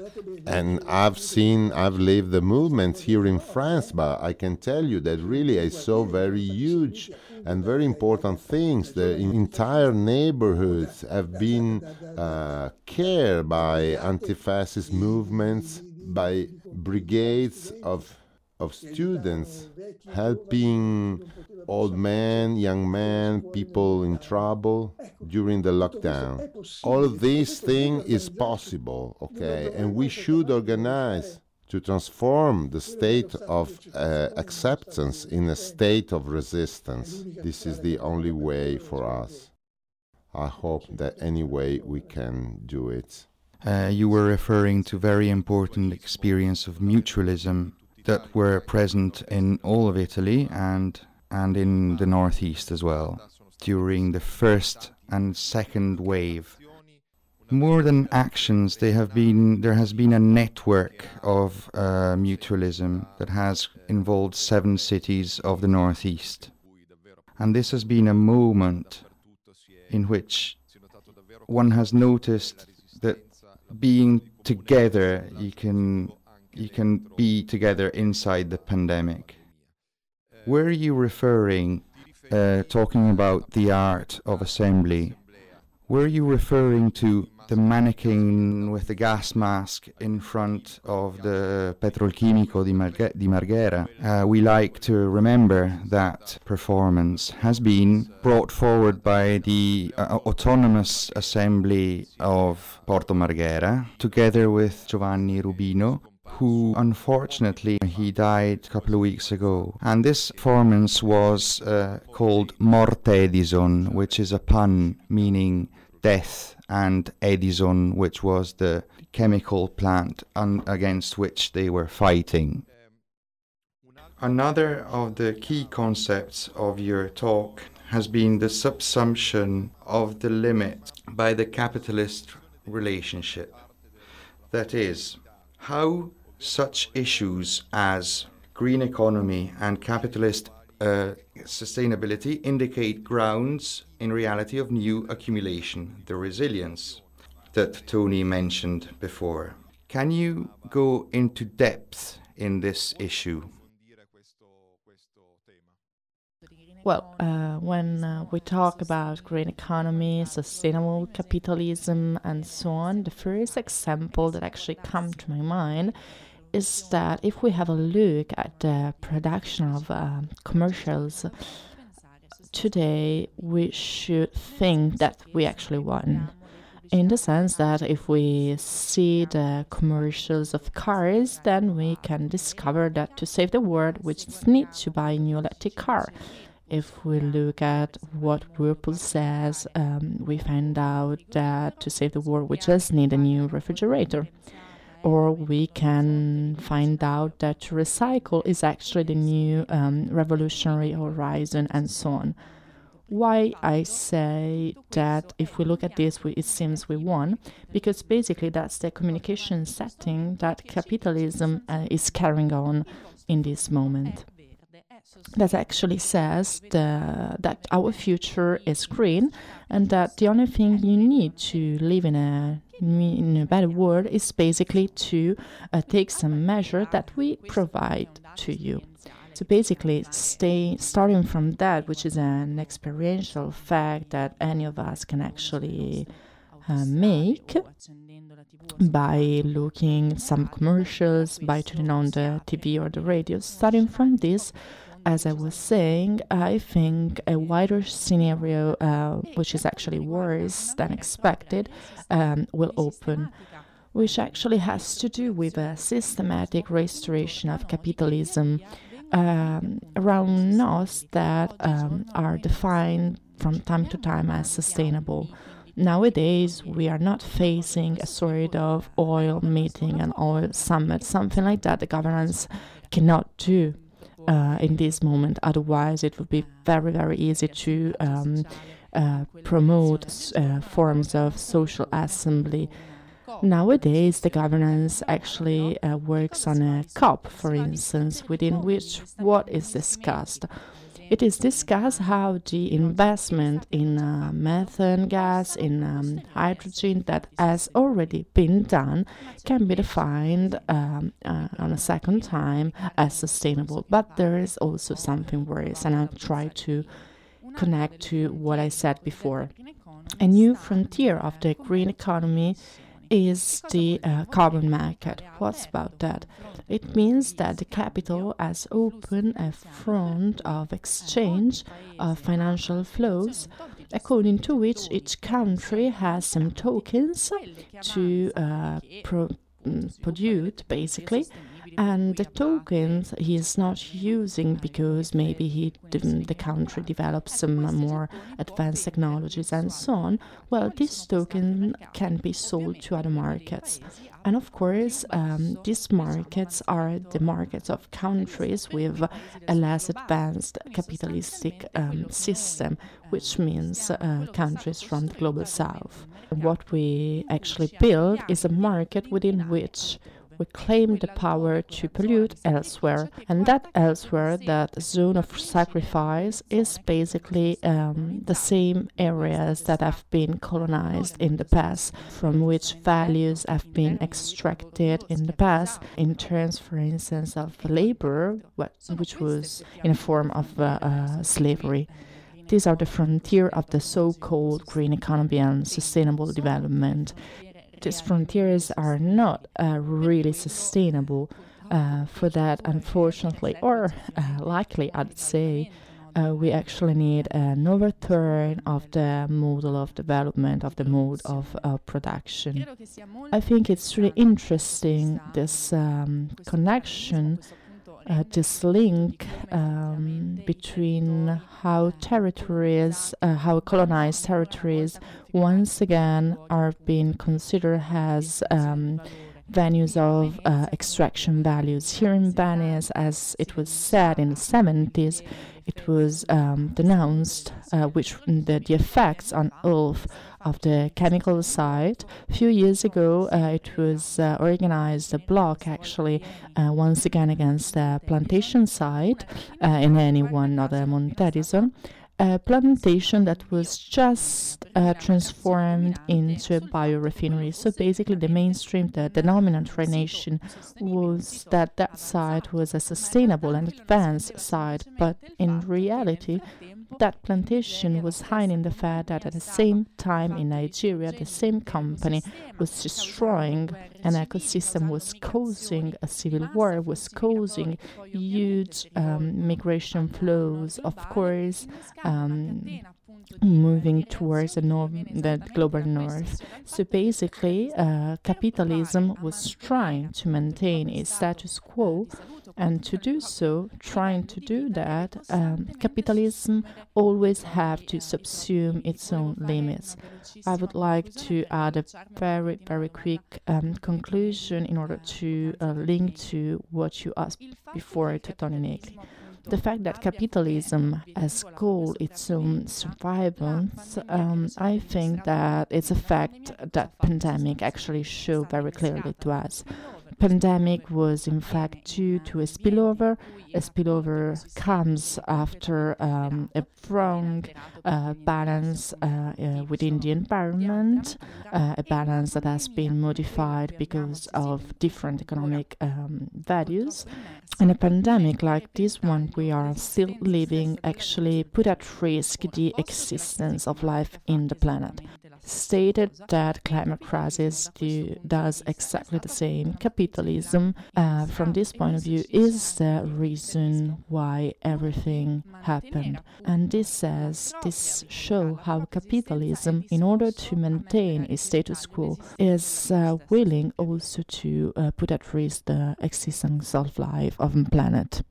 And I've seen, I've lived the movements here in France, but I can tell you that really I saw very huge and very important things. The entire neighborhoods have been uh, cared by anti fascist movements, by brigades of of students helping old men, young men, people in trouble during the lockdown. All this thing is possible, okay? And we should organize to transform the state of uh, acceptance in a state of resistance. This is the only way for us. I hope that anyway we can do it. Uh, you were referring to very important experience of mutualism that were present in all of Italy and and in the northeast as well during the first and second wave. More than actions, they have been, there has been a network of uh, mutualism that has involved seven cities of the northeast. And this has been a moment in which one has noticed that being together, you can you can be together inside the pandemic. Were you referring, uh, talking about the art of assembly, were you referring to the mannequin with the gas mask in front of the Petrolchimico di, di Marghera? Uh, we like to remember that performance has been brought forward by the uh, Autonomous Assembly of Porto Marghera, together with Giovanni Rubino, who unfortunately he died a couple of weeks ago. And this performance was uh, called Morte Edison, which is a pun meaning death, and Edison, which was the chemical plant un- against which they were fighting. Another of the key concepts of your talk has been the subsumption of the limit by the capitalist relationship. That is, how such issues as green economy and capitalist uh, sustainability indicate grounds in reality of new accumulation, the resilience that Tony mentioned before. Can you go into depth in this issue? Well, uh, when uh, we talk about green economy, sustainable capitalism, and so on, the first example that actually comes to my mind is that if we have a look at the production of uh, commercials today, we should think that we actually won. In the sense that if we see the commercials of cars, then we can discover that to save the world, we just need to buy a new electric car. If we look at what Whirlpool says, um, we find out that to save the world, we just need a new refrigerator or we can find out that recycle is actually the new um, revolutionary horizon and so on. Why I say that if we look at this, we, it seems we won, because basically that's the communication setting that capitalism uh, is carrying on in this moment. That actually says the, that our future is green and that the only thing you need to live in a in a better world is basically to uh, take some measure that we provide to you. So basically, stay starting from that, which is an experiential fact that any of us can actually uh, make by looking some commercials, by turning on the TV or the radio. Starting from this, as I was saying, I think a wider scenario, uh, which is actually worse than expected, um, will open, which actually has to do with a systematic restoration of capitalism um, around us that um, are defined from time to time as sustainable. Nowadays, we are not facing a sort of oil meeting and oil summit, something like that the governance cannot do uh, in this moment. Otherwise, it would be very, very easy to um, uh, promote uh, forms of social assembly. Nowadays, the governance actually uh, works on a COP, for instance, within which what is discussed it is discussed how the investment in uh, methane gas, in um, hydrogen that has already been done, can be defined um, uh, on a second time as sustainable. But there is also something worse, and I'll try to connect to what I said before. A new frontier of the green economy is the uh, carbon market. What's about that? It means that the capital has opened a front of exchange of financial flows, according to which each country has some tokens to uh, pro- mm, produce, basically, and the tokens he is not using because maybe he the country develops some more advanced technologies and so on. well this token can be sold to other markets. and of course, um, these markets are the markets of countries with a less advanced capitalistic um, system, which means uh, countries from the global south. What we actually build is a market within which we claim the power to pollute elsewhere. And that elsewhere, that zone of sacrifice, is basically um, the same areas that have been colonized in the past, from which values have been extracted in the past, in terms, for instance, of labor, which was in a form of uh, uh, slavery. These are the frontier of the so called green economy and sustainable development these frontiers are not uh, really sustainable uh, for that, unfortunately, or uh, likely, I'd say. Uh, we actually need an overturn of the model of development, of the mode of uh, production. I think it's really interesting this um, connection uh, this link um, between how territories, uh, how colonized territories, once again are being considered as um, venues of uh, extraction values. Here in Venice, as it was said in the 70s, it was um, denounced, uh, which the, the effects on earth of the chemical side. A few years ago, uh, it was uh, organized a block actually uh, once again against the plantation side uh, in anyone, not a Montedison a plantation that was just uh, transformed into a biorefinery. So basically, the mainstream, the, dominant nation was that that site was a sustainable and advanced site, but in reality, that plantation was hiding the fact that at the same time in Nigeria, the same company was destroying an ecosystem, was causing a civil war, was causing huge um, migration flows, of course. Um, moving towards the, global north. So basically, uh, capitalism was trying to maintain its status quo and to do so, trying to do that, um, capitalism always have to subsume its own limits. I would like to add a very, very quick um, conclusion in order to uh, link to what you asked before to Tony Negri the fact that capitalism has goal its own survival, um, I think that it's a fact that pandemic actually show very clearly to us pandemic was in fact due to a spillover. A spillover comes after um, a wrong uh, balance uh, uh, within the environment, uh, a balance that has been modified because of different economic um, values. And a pandemic like this one we are still living actually put at risk the existence of life in the planet stated that climate crisis do, does exactly the same. Capitalism, uh, from this point of view, is the reason why everything happened. And this says, this show how capitalism, in order to maintain its status quo, is uh, willing also to uh, put at risk the existence of life of the planet.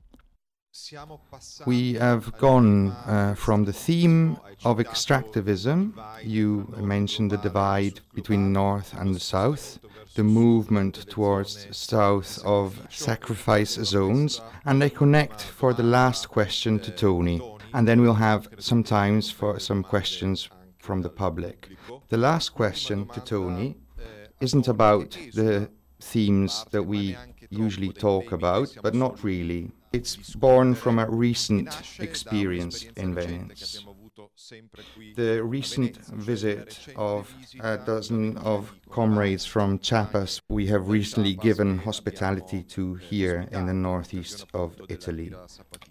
We have gone uh, from the theme of extractivism, you mentioned the divide between North and the South, the movement towards the south of sacrifice zones, and I connect for the last question to Tony, and then we'll have some times for some questions from the public. The last question to Tony isn't about the themes that we usually talk about, but not really. It's born from a recent experience in Venice. The recent visit of a dozen of comrades from Chiapas we have recently given hospitality to here in the northeast of Italy,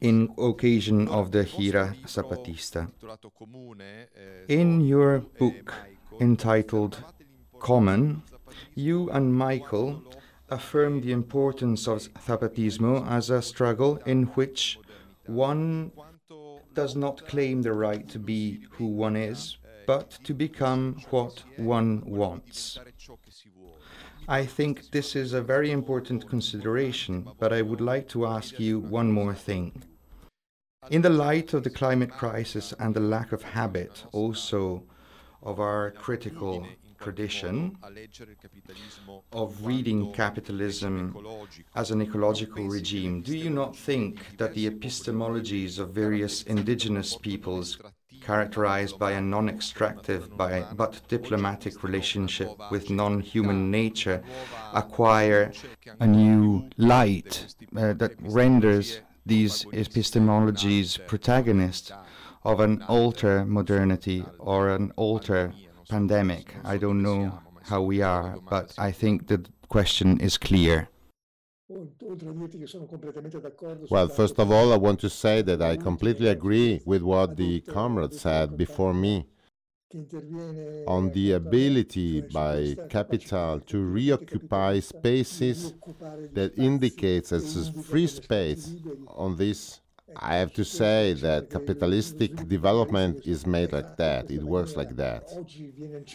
in occasion of the Gira Zapatista. In your book entitled Common, you and Michael affirm the importance of Zapatismo as a struggle in which one does not claim the right to be who one is, but to become what one wants. I think this is a very important consideration, but I would like to ask you one more thing. In the light of the climate crisis and the lack of habit, also of our critical tradition of reading capitalism as an ecological regime, do you not think that the epistemologies of various indigenous peoples characterized by a non-extractive but diplomatic relationship with non-human nature acquire a new light uh, that renders these epistemologies protagonists of an alter modernity or an alter pandemic. I don't know how we are, but I think the question is clear. Well, first of all, I want to say that I completely agree with what the comrade said before me on the ability by capital to reoccupy spaces that indicates as free space on this I have to say that capitalistic development is made like that. It works like that.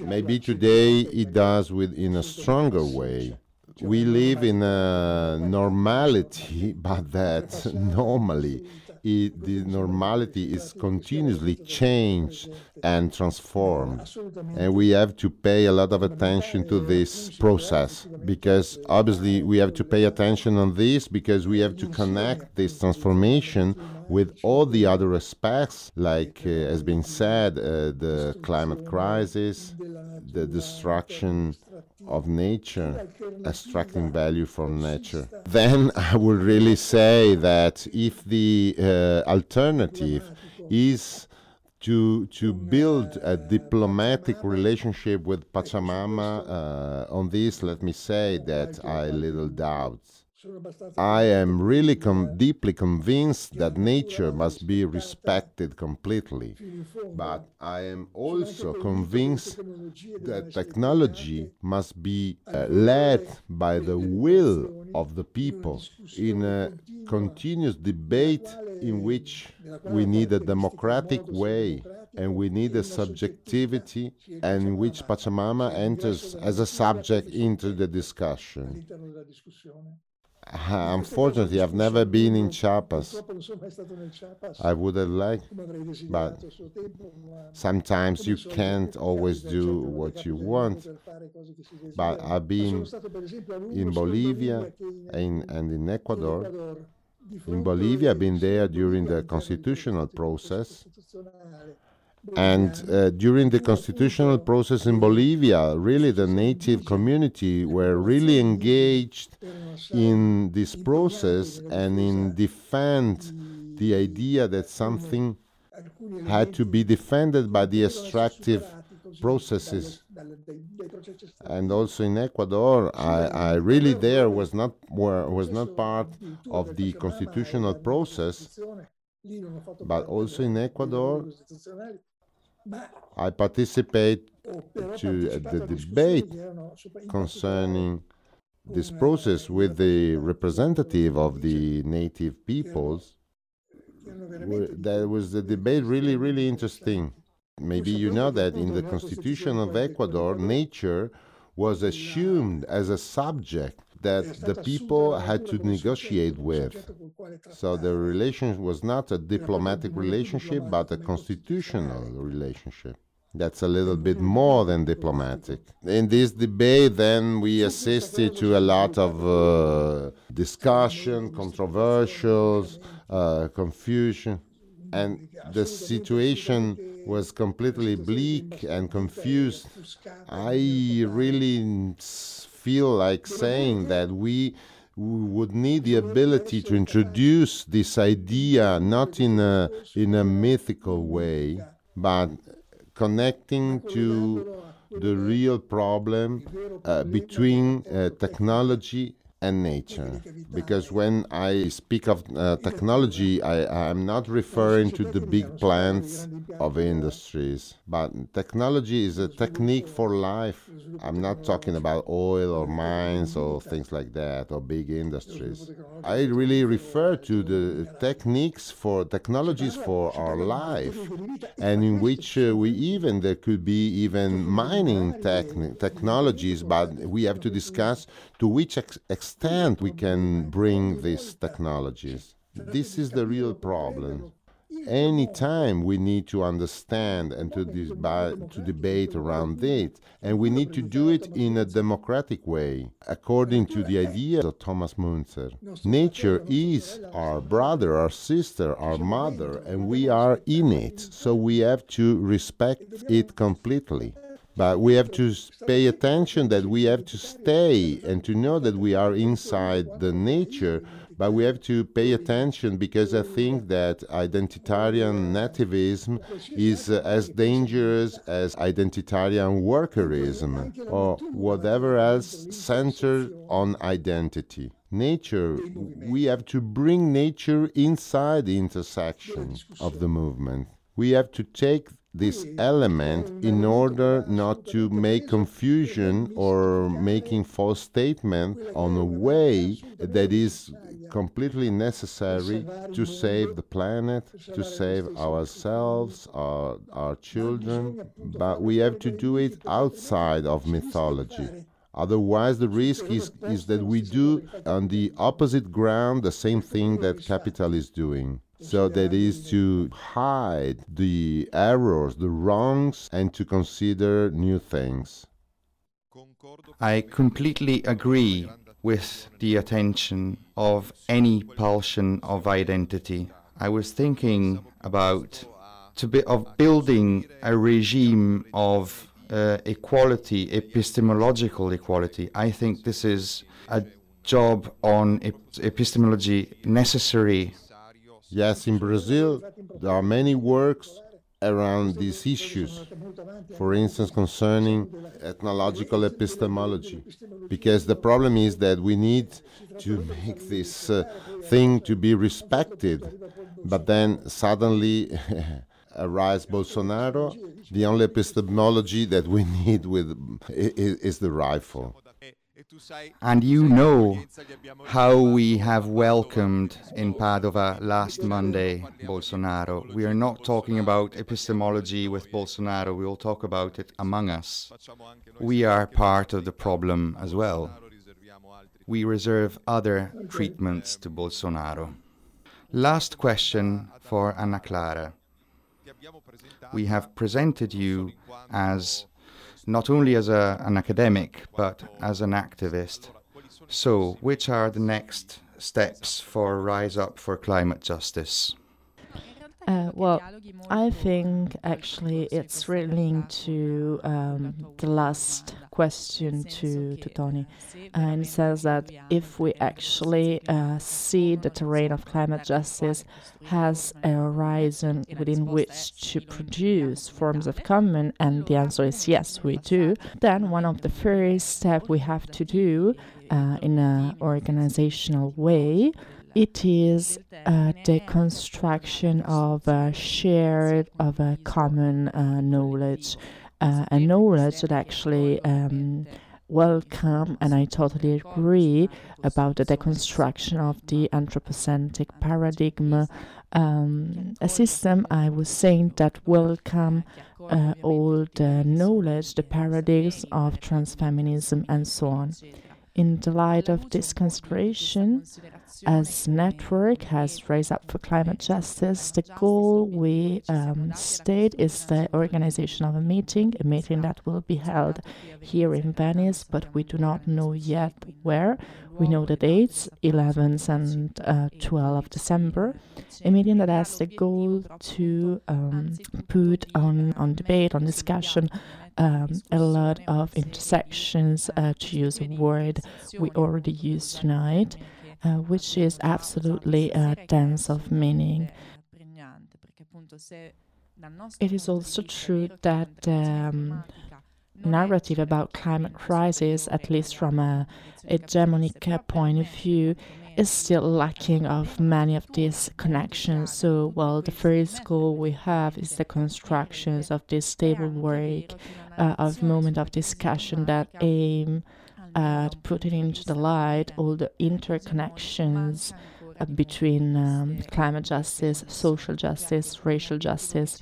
Maybe today it does with in a stronger way. We live in a normality, but that normally it, the normality is continuously changed and transformed. And we have to pay a lot of attention to this process because obviously we have to pay attention on this because we have to connect this transformation with all the other aspects, like uh, has been said, uh, the climate crisis, the destruction of nature, extracting value from nature. Then I would really say that if the uh, alternative is to to build a diplomatic relationship with Pachamama, uh, on this, let me say that I little doubt. I am really com- deeply convinced that nature must be respected completely, but I am also convinced that technology must be uh, led by the will of the people in a continuous debate in which we need a democratic way and we need a subjectivity and in which Pachamama enters as a subject into the discussion. Unfortunately, I've never been in Chiapas. I would have liked, but sometimes you can't always do what you want. But I've been in Bolivia and, and in Ecuador. In Bolivia, I've been there during the constitutional process. And uh, during the constitutional process in Bolivia, really the native community were really engaged in this process and in defend the idea that something had to be defended by the extractive processes. And also in Ecuador, I, I really there was not were, was not part of the constitutional process, but also in Ecuador, I participate to the debate concerning this process with the representative of the native peoples. That was the debate really, really interesting. Maybe you know that in the constitution of Ecuador, nature was assumed as a subject that the people had to negotiate with. So the relation was not a diplomatic relationship, but a constitutional relationship. That's a little bit more than diplomatic. In this debate, then, we assisted to a lot of uh, discussion, controversials, uh, confusion, and the situation was completely bleak and confused, I really feel like saying that we would need the ability to introduce this idea not in a in a mythical way, but connecting to the real problem uh, between uh, technology and nature. Because when I speak of uh, technology, I, am not referring to the big plants of industries, but technology is a technique for life. I'm not talking about oil or mines or things like that or big industries. I really refer to the techniques for technologies for our life, and in which uh, we even, there could be even mining techn- technologies, but we have to discuss to which ex- extent we can bring these technologies. This is the real problem. Anytime we need to understand and to, to debate around it, and we need to do it in a democratic way, according to the idea of Thomas Müntzer. Nature is our brother, our sister, our mother, and we are in it, so we have to respect it completely. But we have to pay attention that we have to stay and to know that we are inside the nature. But we have to pay attention because I think that identitarian nativism is uh, as dangerous as identitarian workerism or whatever else centered on identity. Nature, we have to bring nature inside the intersection of the movement. We have to take this hmm. element in hmm. order not to make confusion or making false statement on a way that is completely necessary to save the planet, to save ourselves, our, our children, but we have to do it outside of mythology. Otherwise, the risk is, is that we do on the opposite ground the same thing that capital is doing. So that is to hide the errors, the wrongs, and to consider new things. I completely agree with the attention of any pulsion of identity. I was thinking about to be, of building a regime of uh, equality, epistemological equality. I think this is a job on epistemology necessary Yes, in Brazil, there are many works around these issues, for instance, concerning ethnological epistemology. Because the problem is that we need to make this uh, thing to be respected, but then suddenly arrives Bolsonaro. The only epistemology that we need with is, is the rifle. And you know how we have welcomed in Padova last Monday Bolsonaro. We are not talking about epistemology with Bolsonaro, we will talk about it among us. We are part of the problem as well. We reserve other treatments to Bolsonaro. Last question for Anna Chiara. We have presented you as not only as a, an academic, but as an activist. So, which are the next steps for Rise Up for Climate Justice? Uh, well, I think actually it's really linked to um, the last question to, to Tony. And it says that if we actually uh, see the terrain of climate justice has a horizon within which to produce forms of common, and the answer is yes, we do, then one of the first steps we have to do uh, in an organizational way it is uh, the construction of a shared, of a common uh, knowledge, uh, a knowledge that actually um, welcome, and I totally agree about the deconstruction of the anthropocentric paradigm, um, a system I was saying that welcome uh, all the knowledge, the paradigms of transfeminism, and so on. In the light of this consideration, as network has Rise Up for Climate Justice, the goal we um, state is the organization of a meeting, a meeting that will be held here in Venice, but we do not know yet where. We know the dates, 11th and uh, 12th of December, a meeting that has the goal to um, put on, on debate, on discussion, um, a lot of intersections, uh, to use a word we already used tonight, uh, which is absolutely a dance of meaning. It is also true that um, narrative about climate crisis, at least from a hegemonic point of view, is still lacking of many of these connections. So, well, the first goal we have is the constructions of this table work, uh, of moment of discussion that aim at putting into the light all the interconnections uh, between um, climate justice, social justice, racial justice,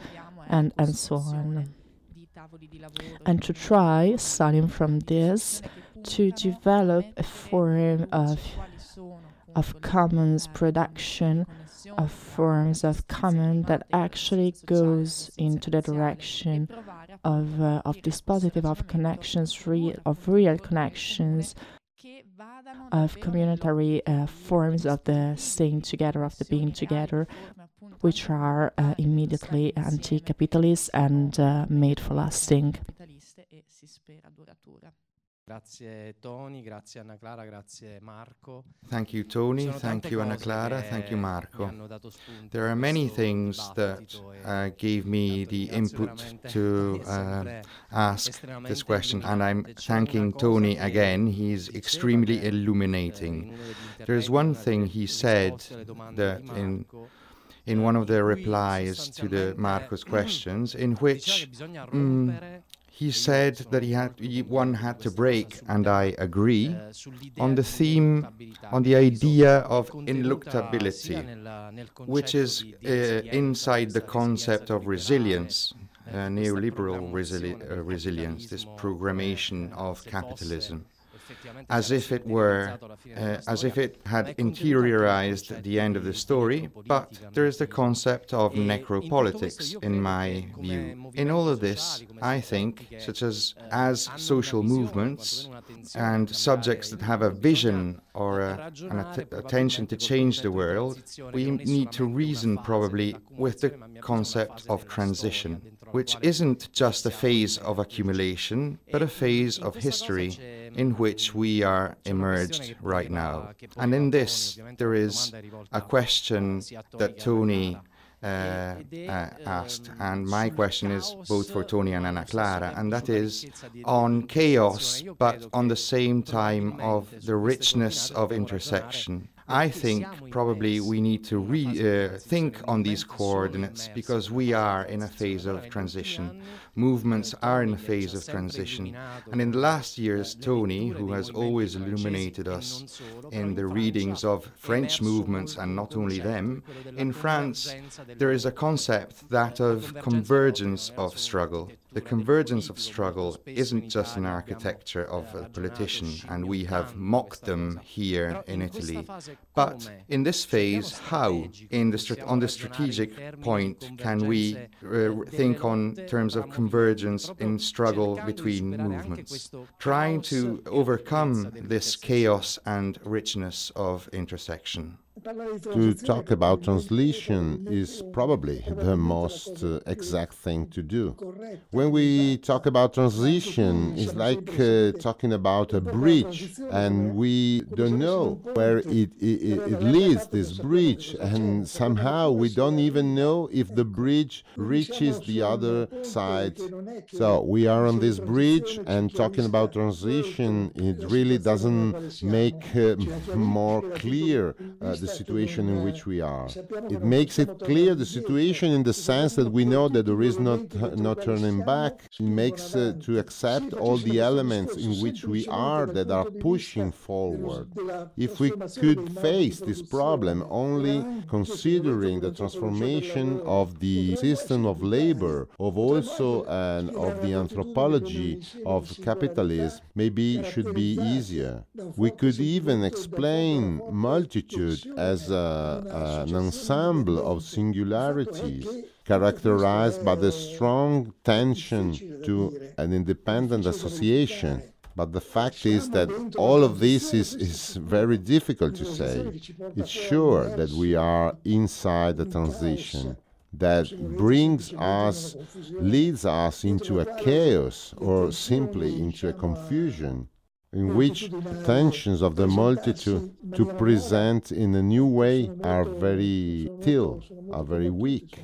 and, and so on. And to try, starting from this, to develop a form of of commons production, of forms of common that actually goes into the direction of, uh, of this positive of connections, real, of real connections, of communitary uh, forms of the staying together, of the being together, which are uh, immediately anti-capitalist and uh, made for lasting. Grazie Tony, grazie Anna Chiara, grazie Marco. Thank you Tony, thank you Anna Chiara, thank you Marco. There are many things that uh, gave me the input to uh, ask this question and I'm thanking Tony again, he's extremely illuminating. There's one thing he said that in in one of the replies to the Marco's questions in which mm, he said that he had one had to break, and I agree, on the theme, on the idea of ineluctability, which is uh, inside the concept of resilience, uh, neoliberal resili uh, resilience, this programmation of capitalism Eh, as if it were, uh, as if it had interiorized the end of the story, but there is the concept of necropolitics, in my view. In all of this, I think, such as as social movements and subjects that have a vision or a, an att attention to change the world, we need to reason probably with the concept of transition, which isn't just a phase of accumulation, but a phase of history in which we are emerged right now. And in this, there is a question that Tony uh, uh, asked, and my question is both for Tony and Anna Chiara, and that is on chaos, but on the same time of the richness of intersection. I think probably we need to rethink uh, on these coordinates because we are in a phase of transition. Movements are in a phase of transition. And in the last years, Tony, who has always illuminated us in the readings of French movements and not only them, in France, there is a concept that of convergence of struggle. The convergence of struggle isn't just an architecture of a politician, and we have mocked them here in Italy. But in this phase, how, the on the strategic point, can we uh, think on terms of convergence in struggle between movements, trying to overcome this chaos and richness of intersection? To talk about translation is probably the most uh, exact thing to do. When we talk about transition, it's like uh, talking about a bridge, and we don't know where it, it, it leads, this bridge, and somehow we don't even know if the bridge reaches the other side. So we are on this bridge, and talking about transition, it really doesn't make uh, more clear uh, the situation in which we are. It makes it clear the situation in the sense that we know that there is not no turning back. It makes uh, to accept all the elements in which we are that are pushing forward. If we could face this problem only considering the transformation of the system of labor, of also and of the anthropology of capitalism, maybe should be easier. We could even explain multitude as a, an ensemble of singularities characterized by the strong tension to an independent association. But the fact is that all of this is, is very difficult to say. It's sure that we are inside the transition that brings us, leads us into a chaos or simply into a confusion in which tensions of the multitude to present in a new way are very still, are very weak.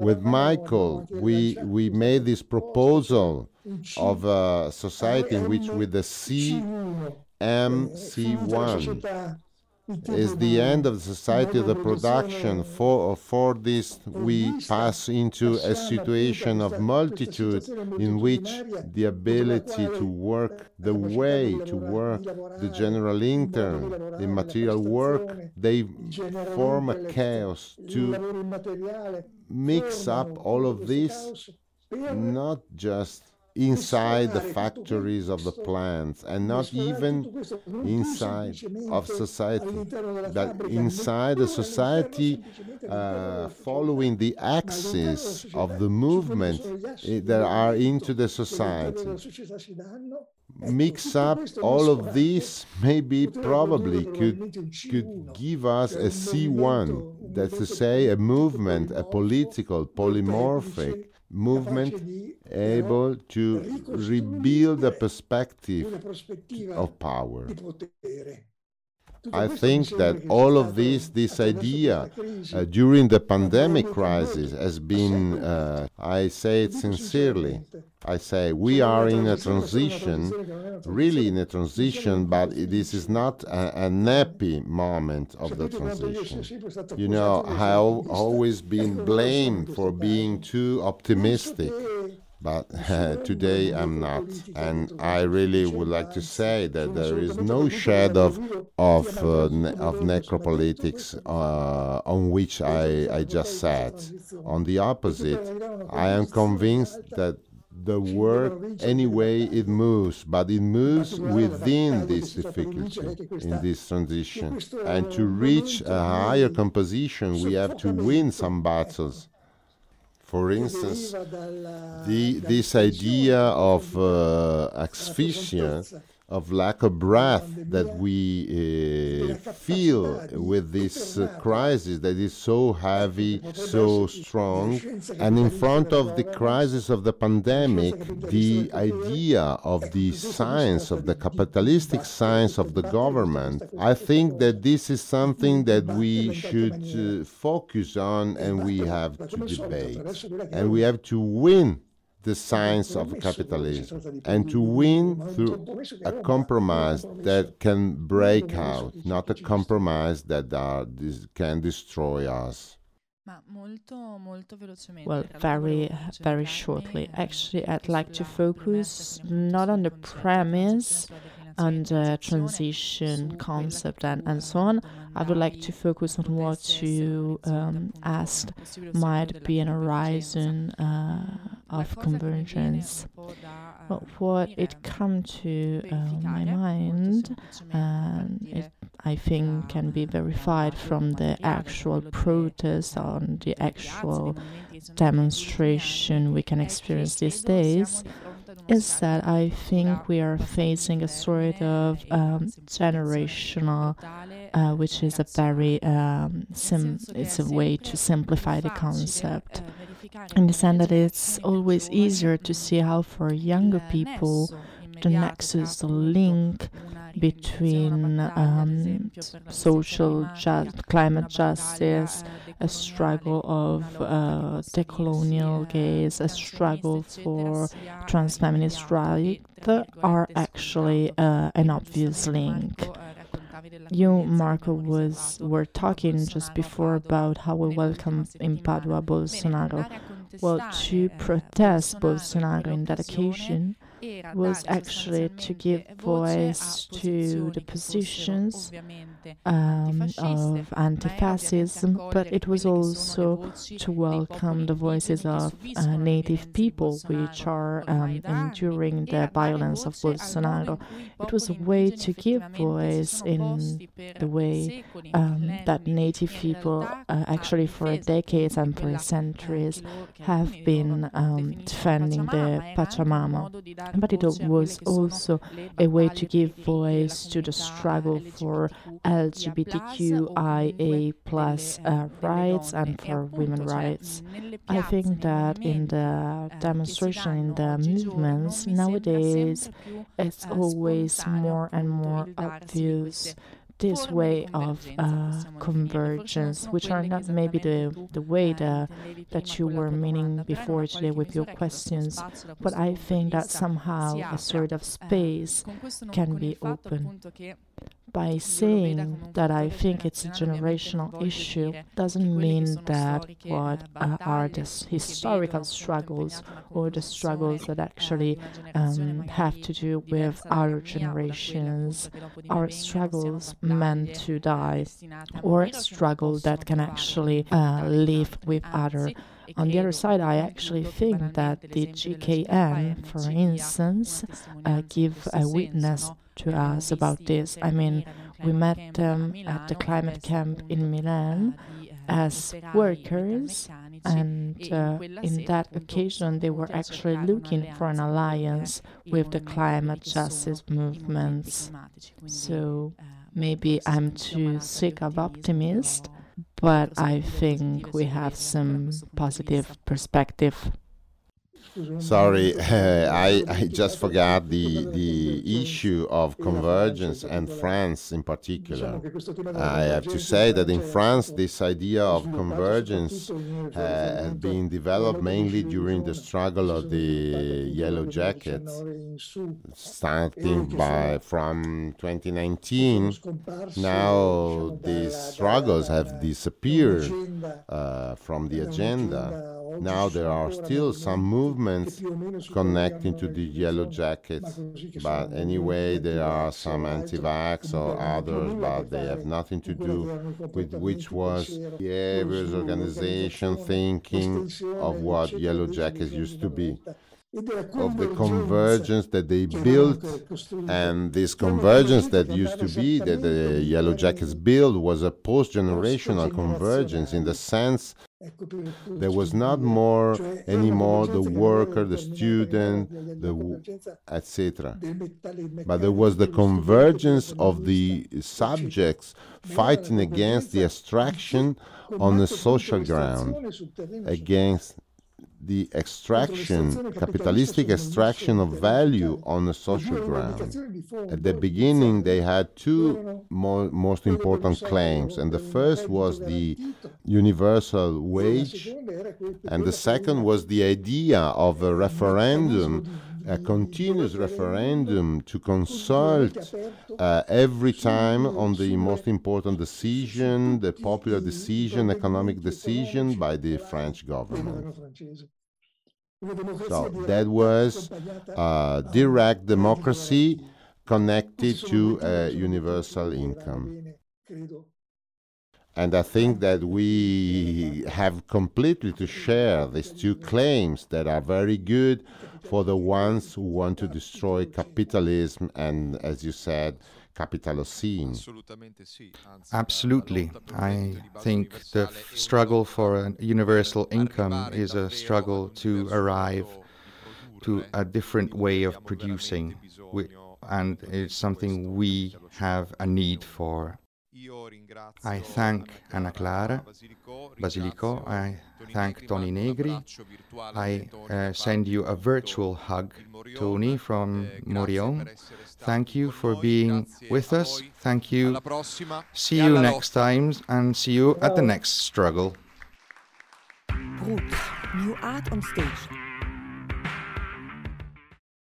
With Michael, we, we made this proposal of a society in which with the CMC1 is the end of the society of the production. For, for this, we pass into a situation of multitude in which the ability to work, the way to work, the general intern, the material work, they form a chaos to mix up all of this, not just inside the factories of the plants and not even inside of society, but inside the society uh, following the axis of the movement eh, that are into the society. Mix up all of these, maybe probably could, could give us a C1, that's to say, a movement, a political, polymorphic, movement able to rebuild the perspective of power. I think that all of this, this idea uh, during the pandemic crisis has been, uh, I say it sincerely, I say we are in a transition, really in a transition, but this is not a, nappy moment of the transition. You know, I've always been blamed for being too optimistic but uh, today I'm not. And I really would like to say that there is no shade of of uh, ne of necropolitics uh, on which I, I just sat. On the opposite, I am convinced that the work anyway it moves but it moves within this difficulty in this transition and to reach a higher composition we have to win some battles for instance, the, this idea of uh, asphyxia of lack of breath that we uh, feel with this uh, crisis that is so heavy, so strong. And in front of the crisis of the pandemic, the idea of the science, of the capitalistic science of the government, I think that this is something that we should uh, focus on and we have to debate. And we have to win the science of capitalism and to win through a compromise that can break out, not a compromise that uh, can destroy us. Well, very, very shortly. Actually, I'd like to focus not on the premise and the transition concept and, and so on. I would like to focus on what you um, asked might be an horizon uh, of convergence. But what it come to uh, my mind, and it, I think can be verified from the actual protest on the actual demonstration we can experience these days, is that I think we are facing a sort of um, generational, uh, which is a very um, sim- it's a way to simplify the concept, sense that it's always easier to see how for younger people the nexus, the link between um, social ju- climate justice, a struggle of uh, decolonial gaze, a struggle for transfeminist rights are actually uh, an obvious link. You, Marco, was were talking just before about how we welcome in Padua Bolsonaro. Well, to protest Bolsonaro in that occasion, was actually to give voice to the positions um, of anti-fascism, but it was also to welcome the voices of uh, native people which are um, enduring the violence of Bolsonaro. It was a way to give voice in the way um, that native people, uh, actually for decades and for centuries, have been um, defending the Pachamama but it was also a way to give voice to the struggle for LGBTQIA plus uh, rights and for women rights. I think that in the demonstration, in the movements nowadays, it's always more and more obvious this way of uh, convergence, which are not maybe the, the way the, that you were meaning before today with your questions, but I think that somehow a sort of space can be open by saying that I think it's a generational issue doesn't mean that what uh, are the historical struggles or the struggles that actually um, have to do with our generations are struggles meant to die or struggle that can actually uh, live with other on the other side, I actually think that the GKN, for instance, uh, give a witness to us about this. I mean, we met them at the climate camp in Milan as workers, and uh, in that occasion, they were actually looking for an alliance with the climate justice movements. So maybe I'm too sick of optimist, but I think we have some positive perspective. Sorry, I, I just forgot the, the issue of convergence and France in particular. I have to say that in France, this idea of convergence uh, has been developed mainly during the struggle of the Yellow Jackets, starting by from 2019. Now these struggles have disappeared uh, from the agenda. Now there are still some movements connecting to the yellow jackets, but anyway, there are some anti-vax or others, but they have nothing to do with which was behaviors, organization, thinking of what yellow jackets used to be. Of the convergence that they built and this convergence that used to be that the yellow jackets built was a post-generational convergence in the sense there was not more anymore the worker the student the etc but there was the convergence of the subjects fighting against the abstraction on the social ground against the extraction, capitalistic extraction of value on a social ground. At the beginning, they had two mo most important claims, and the first was the universal wage, and the second was the idea of a referendum a continuous referendum to consult uh, every time on the most important decision, the popular decision, economic decision by the French government. So that was uh, direct democracy connected to a universal income. And I think that we have completely to share these two claims that are very good for the ones who want to destroy capitalism and, as you said. Absolutely. I think the struggle for a universal income is a struggle to arrive to a different way of producing, and it's something we have a need for. I thank Anna Chiara Basilico. I thank Toni Negri. I uh, send you a virtual hug, Toni, from Morion. Thank you for being with us. Thank you. See you next time and see you at the next struggle. Brut, New Art on Stage.